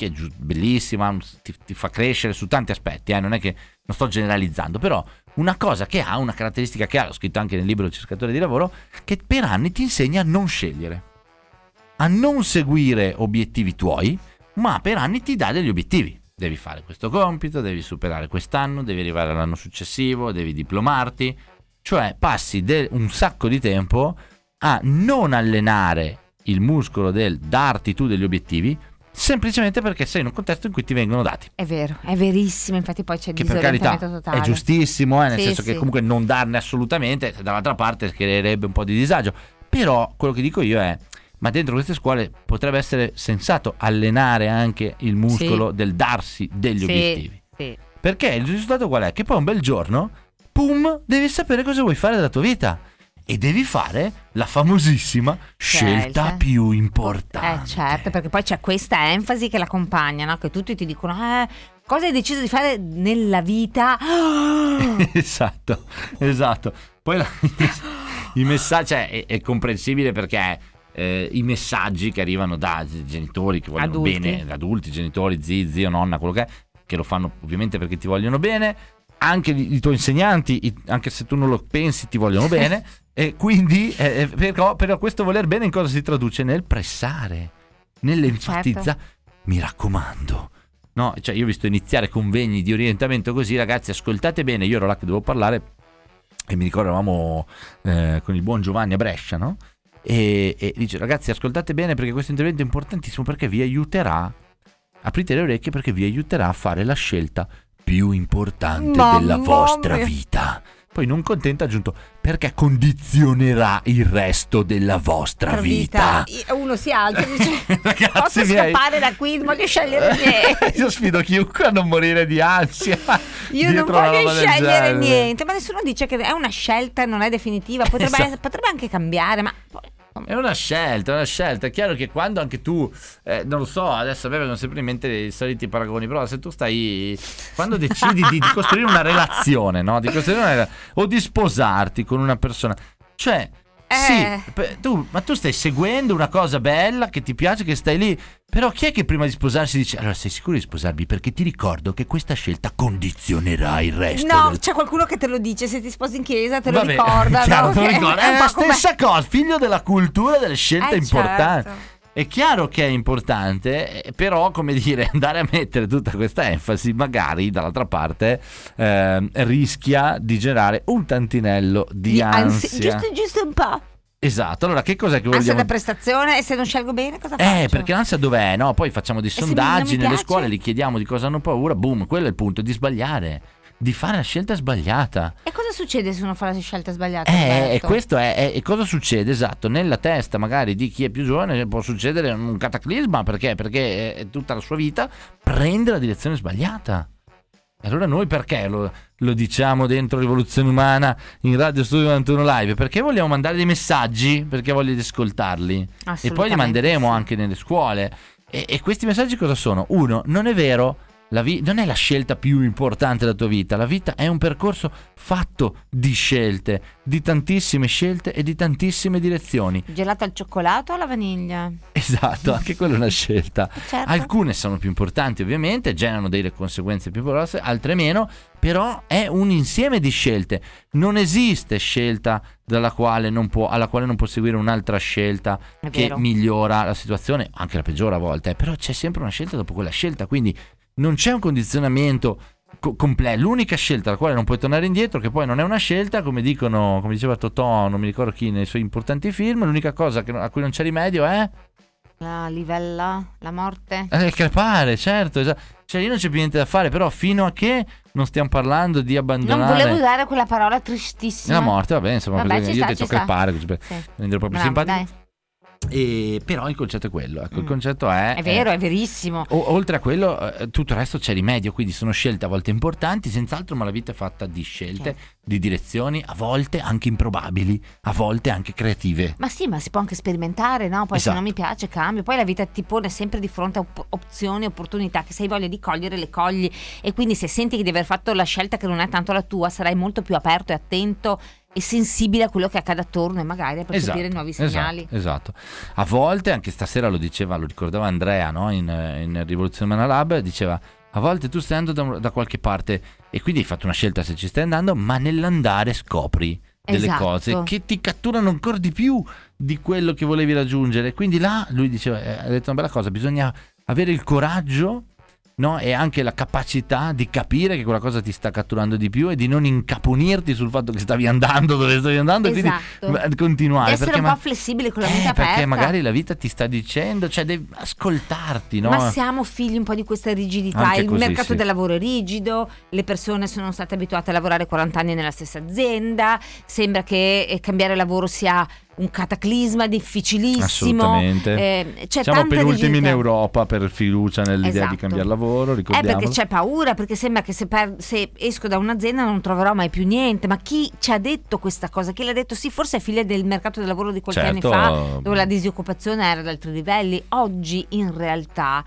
che è bellissima, ti, ti fa crescere su tanti aspetti, eh? non è che non sto generalizzando, però una cosa che ha, una caratteristica che ha, l'ho scritto anche nel libro Il cercatore di lavoro, che per anni ti insegna a non scegliere, a non seguire obiettivi tuoi, ma per anni ti dà degli obiettivi. Devi fare questo compito, devi superare quest'anno, devi arrivare all'anno successivo, devi diplomarti, cioè passi de- un sacco di tempo a non allenare il muscolo del darti tu degli obiettivi, semplicemente perché sei in un contesto in cui ti vengono dati. è vero, è verissimo, infatti poi c'è Che per carità totale. è giustissimo, eh, nel Sì, senso che sì. comunque non darne assolutamente, dall'altra parte creerebbe un po' di disagio. Però quello che dico io è, ma dentro queste scuole potrebbe essere sensato allenare anche il muscolo del darsi degli Sì, obiettivi. sì. Perché il risultato qual è? Che poi un bel giorno, pum, devi sapere cosa vuoi fare della tua vita. E devi fare la famosissima scelta Scelta. più importante. Eh certo, perché poi c'è questa enfasi che l'accompagna, no? che tutti ti dicono, eh, cosa hai deciso di fare nella vita? *laughs* *gasps* esatto, esatto. Poi la- *laughs* i messaggi, cioè, è, è comprensibile perché eh, i messaggi che arrivano da genitori che vogliono Adulti. bene, adulti, genitori, zii, zio, nonna, quello che è, che lo fanno ovviamente perché ti vogliono bene, anche i, i tuoi insegnanti, i- anche se tu non lo pensi, ti vogliono *laughs* bene, e quindi eh, eh, però, però questo voler bene in cosa si traduce? Nel pressare, nell'enfatizzare. Mi raccomando. No, cioè io ho visto iniziare convegni di orientamento così, ragazzi, ascoltate bene, io ero là che dovevo parlare e mi ricordo eravamo eh, con il buon Giovanni a Brescia, no? E, e dice ragazzi ascoltate bene perché questo intervento è importantissimo perché vi aiuterà, aprite le orecchie perché vi aiuterà a fare la scelta più importante Mamma della vostra mia. vita. Poi non contento ha aggiunto perché condizionerà il resto della vostra vita. Uno si alza e dice, *laughs* Ragazzi posso miei. scappare da qui, voglio scegliere *laughs* niente. Io sfido chiunque a non morire di ansia. *laughs* Io non voglio scegliere niente, ma nessuno dice che è una scelta, non è definitiva, potrebbe, Esatto. potrebbe anche cambiare, ma È una scelta, è una scelta. È chiaro che quando anche tu, eh, non lo so, adesso a me vengono sempre in mente i soliti paragoni, però se tu stai, quando decidi di, di *laughs* costruire una relazione, no? Di costruire una o di sposarti con una persona, cioè. Sì, pe- tu, ma tu stai seguendo una cosa bella che ti piace, che stai lì, però chi è che prima di sposarsi dice, allora sei sicuro di sposarmi? Perché ti ricordo che questa scelta condizionerà il resto no, del c'è qualcuno che te lo dice, se ti sposi in chiesa te lo Vabbè, *laughs* ricorda, chiaro, no? te lo Che ricordo. è la come- stessa cosa, figlio della cultura delle scelte Eh, importanti. certo. È chiaro che è importante, eh, però, come dire, *laughs* andare a mettere tutta questa enfasi, magari dall'altra parte ehm, rischia di generare un tantinello di, Di ansi- ansia. giusto, giusto un po'. Esatto, allora che cos'è che Ansia vogliamo da prestazione e se non scelgo bene cosa faccio? eh, perché l'ansia dov'è? No? Poi facciamo dei sondaggi nelle piace? scuole, li chiediamo di cosa hanno paura, boom, quello è il punto, di sbagliare, di fare la scelta sbagliata. E cosa succede se uno fa la scelta sbagliata? Eh, e questo è, è- e cosa succede esatto nella testa magari di chi è più giovane può succedere un cataclisma perché? Perché eh, tutta la sua vita prende la direzione sbagliata. Allora noi perché lo, lo diciamo dentro Rivoluzione Umana in Radio Studio 91 Live? Perché vogliamo mandare dei messaggi perché voglio ascoltarli. E poi li manderemo anche nelle scuole. E, e questi messaggi cosa sono? uno non è vero vi- non è la scelta più importante della tua vita, la vita è un percorso fatto di scelte, di tantissime scelte e di tantissime direzioni. Gelato al cioccolato o alla vaniglia? *laughs* Esatto, anche quella è una scelta. *laughs* Certo. Alcune sono più importanti ovviamente, generano delle conseguenze più grosse, altre meno, però è un insieme di scelte. Non esiste scelta dalla quale non può, alla quale non può seguire un'altra scelta che migliora la situazione, anche la peggiore a volte, eh, però c'è sempre una scelta dopo quella scelta, quindi non c'è un condizionamento co- completo, l'unica scelta alla quale non puoi tornare indietro, che poi non è una scelta, come dicono, come diceva Totò, non mi ricordo chi nei suoi importanti film, l'unica cosa che- a cui non c'è rimedio è La livella, la morte. eh, crepare, certo, esatto. Cioè, io non c'è più niente da fare, però fino a che non stiamo parlando di Non abbandonare volevo usare quella parola tristissima. la morte, va bene, insomma, Vabbè, ci io ho sta, detto sta. crepare, così Sì. rendere proprio Bravo, simpatico. dai. E, però il concetto è quello, ecco, il Mm. concetto è... È vero, eh, è verissimo. o- oltre a quello, eh, tutto il resto c'è rimedio, quindi sono scelte a volte importanti, senz'altro, ma la vita è fatta di scelte, Certo. di direzioni, a volte anche improbabili, a volte anche creative. Ma sì, ma si può anche sperimentare, no? Poi se Esatto. non mi piace cambio. Poi la vita ti pone sempre di fronte a op- opzioni, opportunità che se hai voglia di cogliere le cogli e quindi se senti di aver fatto la scelta che non è tanto la tua sarai molto più aperto e attento e sensibile a quello che accade attorno e magari a percepire nuovi segnali. Esatto, esatto. A volte, anche stasera lo diceva, lo ricordava Andrea no? in, in Rivoluzione Mana Lab, diceva a volte tu stai andando da, da qualche parte e quindi hai fatto una scelta se ci stai andando, ma nell'andare scopri delle Esatto. cose che ti catturano ancora di più di quello che volevi raggiungere. Quindi là lui diceva, eh, ha detto una bella cosa, bisogna avere il coraggio no? e anche la capacità di capire che quella cosa ti sta catturando di più e di non incaponirti sul fatto che stavi andando dove stavi andando e Esatto. quindi eh, continuare. Di essere un ma- po' flessibile con la eh, mente aperta. perché magari la vita ti sta dicendo, cioè devi ascoltarti, no? Ma siamo figli un po' di questa rigidità. Anche il così, mercato sì. del lavoro è rigido, le persone sono state abituate a lavorare 40 anni nella stessa azienda. Sembra che eh, cambiare lavoro sia un cataclisma difficilissimo. Eh, Siamo penultimi in. Europa per fiducia nell'idea Esatto. di cambiare lavoro, Eh, ricordiamo. perché c'è paura, perché sembra che se, per- se esco da un'azienda non troverò mai più niente. Ma chi ci ha detto questa cosa? Chi l'ha detto? Sì, forse è figlia del mercato del lavoro di qualche Certo. anni fa, dove la disoccupazione era ad altri livelli. Oggi, in realtà,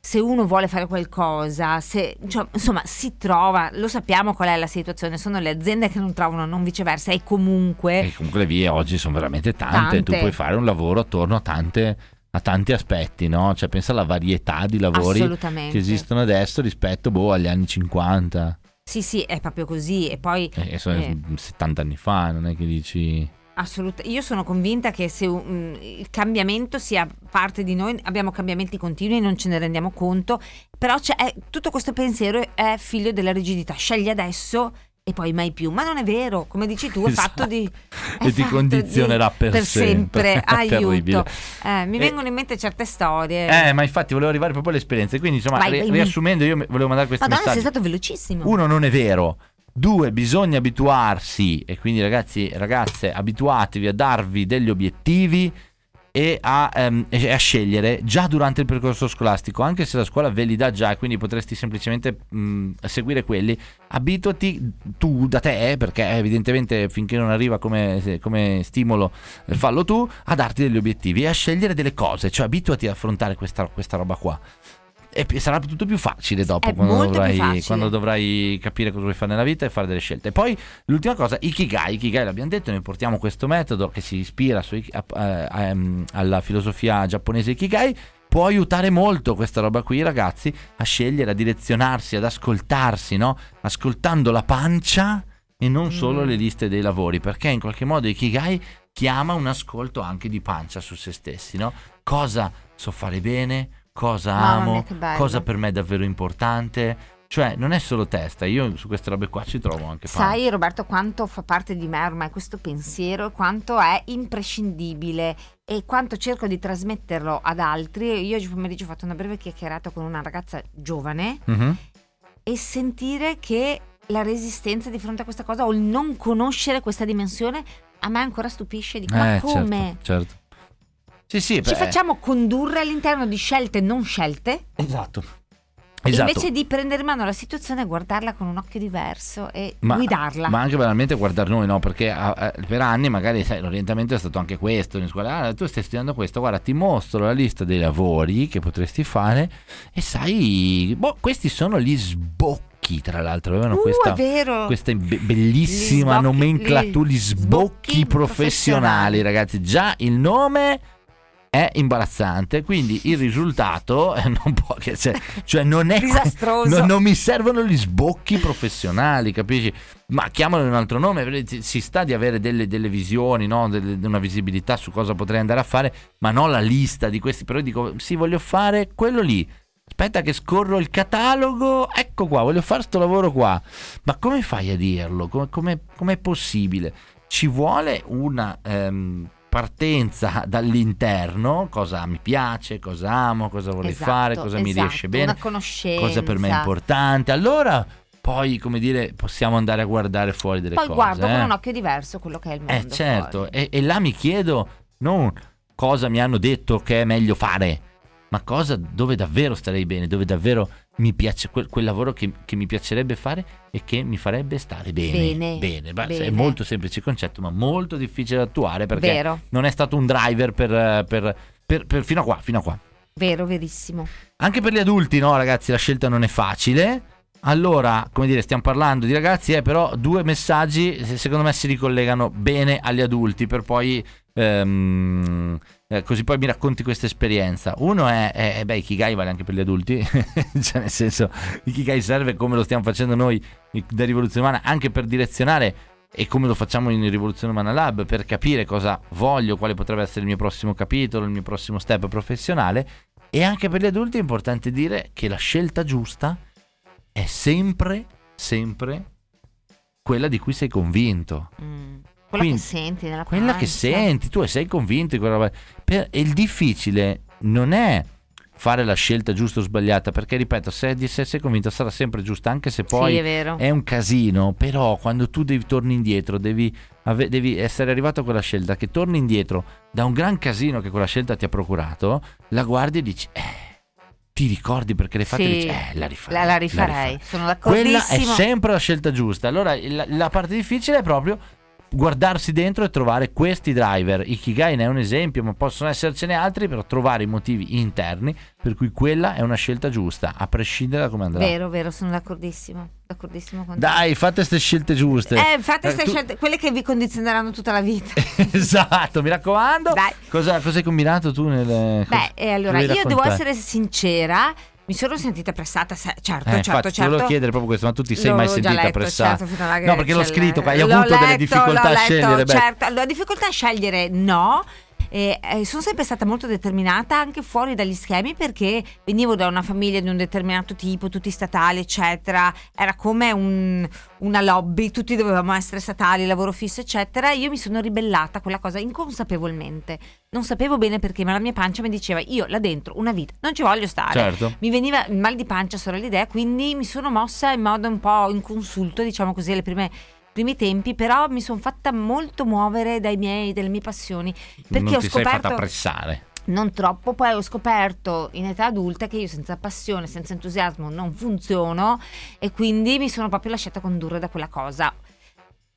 se uno vuole fare qualcosa, se, cioè, insomma, si trova, lo sappiamo qual è la situazione. Sono le aziende che non trovano, non viceversa, e comunque. E comunque le vie oggi sono veramente tante. Tante. Tu puoi fare un lavoro attorno a, tante, a tanti aspetti, no? Cioè pensa alla varietà di lavori che esistono adesso rispetto boh, agli anni 50. Sì, sì, è proprio così. E poi. Eh, sono eh, 70 anni fa, non è che dici... Assolutamente, io sono convinta che se mm, il cambiamento sia parte di noi, abbiamo cambiamenti continui non ce ne rendiamo conto, però è- tutto questo pensiero è figlio della rigidità, scegli adesso e poi mai più, ma non è vero, come dici tu, è fatto di... è E ti condizionerà di- per sempre. sempre. *laughs* Terribile. aiuto. Eh, mi E- vengono in mente certe storie. Eh, ma infatti volevo arrivare proprio alle esperienze. Quindi, insomma, Vai, ri- vai. riassumendo, io volevo mandare questi Madonna, sei messaggi. stato velocissimo. Uno, non è vero. Due, bisogna abituarsi, e quindi ragazzi ragazze, abituatevi a darvi degli obiettivi e a, ehm, e a scegliere già durante il percorso scolastico, anche se la scuola ve li dà già e quindi potresti semplicemente mh, seguire quelli, abituati tu da te, perché evidentemente finché non arriva come, come stimolo eh, fallo tu, a darti degli obiettivi e a scegliere delle cose, cioè abituati ad affrontare questa, questa roba qua. E sarà tutto più facile dopo quando dovrai, quando dovrai capire cosa vuoi fare nella vita e fare delle scelte. Poi l'ultima cosa, Ikigai, Ikigai l'abbiamo detto, noi portiamo questo metodo che si ispira su a- a- ehm, alla filosofia giapponese Ikigai, può aiutare molto questa roba qui ragazzi a scegliere, a direzionarsi, ad ascoltarsi, no? Ascoltando la pancia e non solo Mm. le liste dei lavori, perché in qualche modo Ikigai chiama un ascolto anche di pancia su se stessi, no? Cosa so fare bene, cosa amo, mia, cosa per me è davvero importante. Cioè, non è solo testa, io su queste robe qua ci trovo anche pancia. Sai Roberto quanto fa parte di me ormai questo pensiero e quanto è imprescindibile e quanto cerco di trasmetterlo ad altri. Io oggi pomeriggio ho fatto una breve chiacchierata con una ragazza giovane Mhm. e sentire che la resistenza di fronte a questa cosa o il non conoscere questa dimensione a me ancora stupisce. Dico, ma Eh, come? Certo, certo. Sì, sì, Ci beh, facciamo condurre all'interno di scelte non scelte Esatto. Esatto. invece di prendere in mano la situazione e guardarla con un occhio diverso e Ma- guidarla. Ma anche banalmente guardare noi, no? Perché ah, eh, per anni magari sai, l'orientamento è stato anche questo in scuola. Ah, tu stai studiando questo, guarda, ti mostro la lista dei lavori che potresti fare e sai, boh, questi sono gli sbocchi, tra l'altro, avevano Uh, questa questa be- bellissima Gli sbocchi- nomenclatura, gli sbocchi professionali, professionali. ragazzi. Già il nome è imbarazzante, quindi il risultato eh, non può che cioè, cioè non è *laughs* Disastroso. non, non mi servono gli sbocchi professionali, capisci? Ma chiamalo in un altro nome, si sta di avere delle, delle visioni, no? Delle- una visibilità su cosa potrei andare a fare, ma non la lista di questi, però io dico sì, voglio fare quello lì. Aspetta che scorro il catalogo, ecco qua, voglio fare sto lavoro qua. Ma come fai a dirlo? Come, come, com'è possibile? Ci vuole una ehm, partenza dall'interno, cosa mi piace, cosa amo, cosa vorrei Esatto, fare, cosa mi esatto, riesce bene, Una conoscenza. cosa per me è importante. Allora, poi, come dire, possiamo andare a guardare fuori delle Poi cose. guardo eh. con un occhio diverso quello che è il mondo. Eh certo, e, e là mi chiedo, non cosa mi hanno detto che è meglio fare, ma cosa dove davvero starei bene, dove davvero mi piace quel, quel lavoro che, che mi piacerebbe fare e che mi farebbe stare bene. Bene, Beh, bene. È molto semplice il concetto, ma molto difficile da attuare perché Vero. non è stato un driver per, per- per- per- fino a qua, fino a qua. Vero, verissimo. Anche per gli adulti, no, ragazzi, la scelta non è facile. Allora, come dire, stiamo parlando di ragazzi, eh, però due messaggi se- secondo me si ricollegano bene agli adulti per poi ehm, eh, così poi mi racconti questa esperienza. Uno è, è, è, beh, Ikigai vale anche per gli adulti, *laughs* cioè nel senso, Ikigai serve come lo stiamo facendo noi da Rivoluzione Umana anche per direzionare e come lo facciamo in Rivoluzione Umana Lab per capire cosa voglio, quale potrebbe essere il mio prossimo capitolo, il mio prossimo step professionale. E anche per gli adulti è importante dire che la scelta giusta è sempre, sempre quella di cui sei convinto. Mm. Quella Quindi, che senti nella Quella che pancia. senti, tu sei convinto di quella roba. Per- e il difficile non è fare la scelta giusta o sbagliata, perché ripeto, se, se sei convinto sarà sempre giusta, anche se poi sì, è è un casino, però quando tu devi torni indietro, devi, ave- devi essere arrivato a quella scelta che torni indietro da un gran casino che quella scelta ti ha procurato, la guardi e dici, eh, ti ricordi perché l'hai fatta e Sì, dici, eh, la rifarei. la, la la rifarei. Sono Quella è d'accordissimo. sempre la scelta giusta. Allora, la, la parte difficile è proprio guardarsi dentro e trovare questi driver. Ikigai ne è un esempio, ma possono essercene altri, però trovare i motivi interni per cui quella è una scelta giusta, a prescindere da come andrà. Vero, vero, sono d'accordissimo. D'accordissimo con te. Dai, fate queste scelte giuste. Eh, fate Eh, queste tu- scelte, quelle che vi condizioneranno tutta la vita. *laughs* esatto, mi raccomando. Dai. Cosa, cosa hai combinato tu nel... Beh, eh, allora io devo essere sincera. Mi sono sentita pressata, se- certo, Eh, certo, infatti, ti certo. volevo chiedere proprio questo, ma tu ti sei L'ho mai sentita letto, pressata? certo, no, perché l'ho scritto hai avuto delle letto, difficoltà l'ho a scegliere. beh. Certo, la difficoltà a scegliere no. E, eh, sono sempre stata molto determinata anche fuori dagli schemi perché venivo da una famiglia di un determinato tipo, tutti statali, eccetera. Era come un- una lobby, tutti dovevamo essere statali, lavoro fisso, eccetera. Io mi sono ribellata a quella cosa inconsapevolmente. Non sapevo bene perché, ma la mia pancia mi diceva: Io là dentro una vita non ci voglio stare. Certo. Mi veniva il mal di pancia solo l'idea, quindi mi sono mossa in modo un po' inconsulto, diciamo così, alle prime primi tempi, però mi sono fatta molto muovere dai miei, dalle mie passioni. Perché non ho ti sei fatta scoperto pressare. non troppo, poi ho scoperto in età adulta che io senza passione, senza entusiasmo non funziono e quindi mi sono proprio lasciata condurre da quella cosa.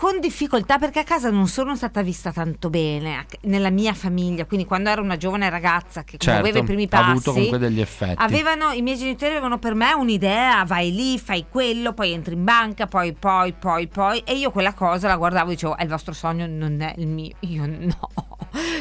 Con difficoltà perché a casa non sono stata vista tanto bene, nella mia famiglia, quindi quando ero una giovane ragazza che Certo, muoveva i primi ha passi, avuto comunque degli effetti. avevano, i miei genitori avevano per me un'idea, vai lì, fai quello, poi entri in banca, poi, poi, poi, poi, e io quella cosa la guardavo e dicevo, è il vostro sogno, non è il mio, *laughs* io no,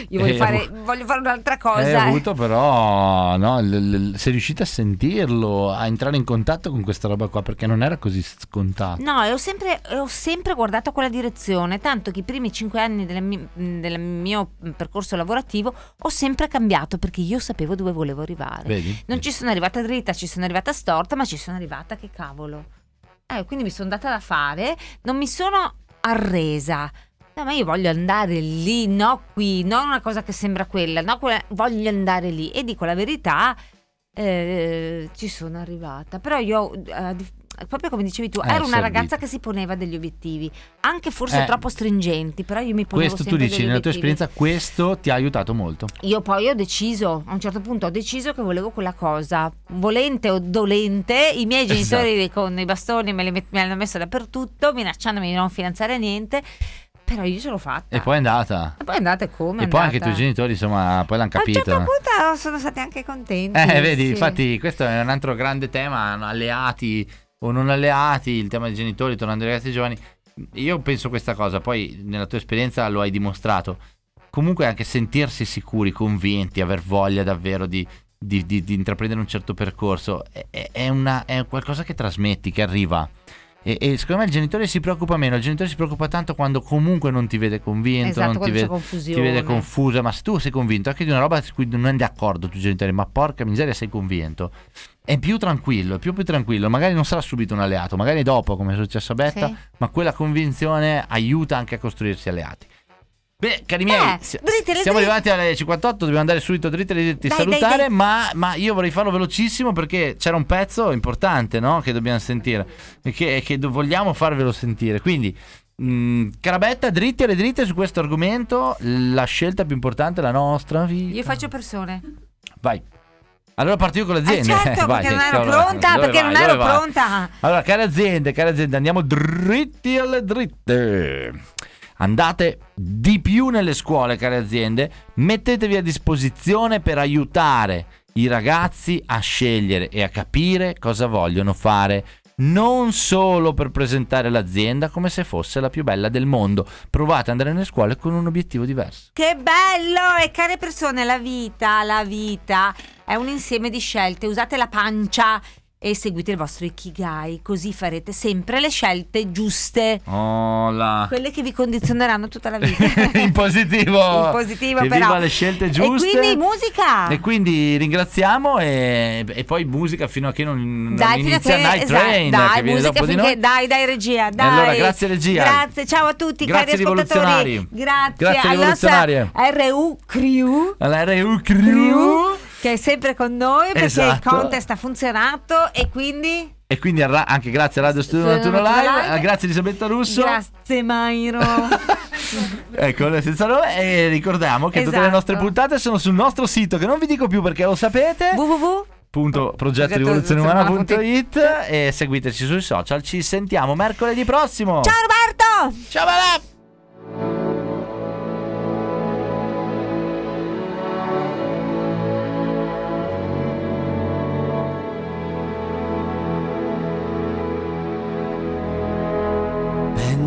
io voglio, Eh, fare, voglio fare un'altra Hai cosa. avuto però, no, l- l- sei riuscita a sentirlo, a entrare in contatto con questa roba qua, perché non era così scontato. No, e ho sempre, ho sempre guardato quella direzione, tanto che i primi cinque anni del, mi- del mio percorso lavorativo ho sempre cambiato perché io sapevo dove volevo arrivare. Vedi? Non ci sono arrivata dritta, ci sono arrivata storta, ma ci sono arrivata che cavolo. Eh, quindi mi sono data da fare, non mi sono arresa. No, ma io voglio andare lì, no qui, non una cosa che sembra quella, no, quella- voglio andare lì. E dico la verità, eh, ci sono arrivata. Però io, eh, proprio come dicevi tu, Eh, ero una servito. ragazza che si poneva degli obiettivi, anche forse Eh. troppo stringenti, però io mi ponevo Questo tu dici, nella tua esperienza, questo ti ha aiutato molto. Io poi ho deciso, a un certo punto ho deciso che volevo quella cosa, volente o dolente, i miei Esatto. genitori con i bastoni me li met- mi hanno messo dappertutto, minacciandomi di non finanziare niente, però io ce l'ho fatta. E poi è andata. E poi andate come? E poi anche i tuoi genitori, insomma, poi l'hanno A un capito. certo punto sono stati anche contenti. Eh, vedi, sì. infatti questo è un altro grande tema, alleati o non alleati, il tema dei genitori, tornando ai ragazzi giovani. Io penso questa cosa, poi nella tua esperienza lo hai dimostrato. Comunque anche sentirsi sicuri, convinti, aver voglia davvero di, di- di- di intraprendere un certo percorso, è, è- una- è qualcosa che trasmetti, che arriva. E, e secondo me il genitore si preoccupa meno, il genitore si preoccupa tanto quando comunque non ti vede convinto, Esatto, non ti vede, ti vede confusa, ma se tu sei convinto anche di una roba su cui non è d'accordo tu genitore, ma porca miseria sei convinto, è più tranquillo, è più più tranquillo, magari non sarà subito un alleato, magari dopo come è successo a Betta, Sì. ma quella convinzione aiuta anche a costruirsi alleati. Beh, cari miei, Eh, si- dritte le siamo dritte. arrivati alle 58, dobbiamo andare subito dritti e dritti salutare, dai, dai. Ma, ma io vorrei farlo velocissimo perché c'era un pezzo importante no? che dobbiamo sentire e che, che vogliamo farvelo sentire. Quindi Mm, Carabetta, dritti alle dritte su questo argomento. La scelta più importante è la nostra vita. Io faccio persone. Vai. Allora parto io con le Eh certo, *laughs* Vai, perché non ero cavolo, pronta, perché vai, non ero pronta. Allora, care aziende, care aziende, andiamo dritti alle dritte. Andate di più nelle scuole, care aziende, mettetevi a disposizione per aiutare i ragazzi a scegliere e a capire cosa vogliono fare. Non solo per presentare l'azienda come se fosse la più bella del mondo. Provate ad andare nelle scuole con un obiettivo diverso. Che bello! E care persone, la vita, la vita è un insieme di scelte. Usate la pancia e seguite il vostro Ikigai, così farete sempre le scelte giuste. Oh là. Quelle che vi condizioneranno tutta la vita. *laughs* In positivo. In positivo, Evviva le scelte giuste. E quindi musica. E quindi ringraziamo e, e poi musica fino a che non, non Dai, fino a inizia che Night esatto, Train dai, che viene musica dopo di noi. dai, dai regia, dai. allora, grazie, regia. Grazie, ciao a tutti Grazie, cari ascoltatori. Grazie, Grazie, alla. RU Crew. Alla RU Crew. Crew che è sempre con noi perché Esatto. il contest ha funzionato e quindi E quindi anche grazie a Radio Studio 91 Live, Live. grazie Elisabetta Russo. grazie Mairo. *laughs* Ecco, senza nome. E ricordiamo che tutte le Esatto. nostre puntate sono sul nostro sito, che non vi dico più perché lo sapete. www. Punto e seguiteci sui social. Ci sentiamo mercoledì prossimo. Ciao Roberto! Ciao, Bella!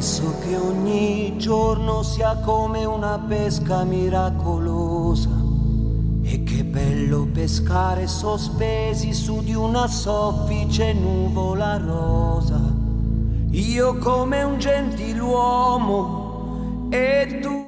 Penso che ogni giorno sia come una pesca miracolosa e che bello pescare sospesi su di una soffice nuvola rosa. Io come un gentiluomo e tu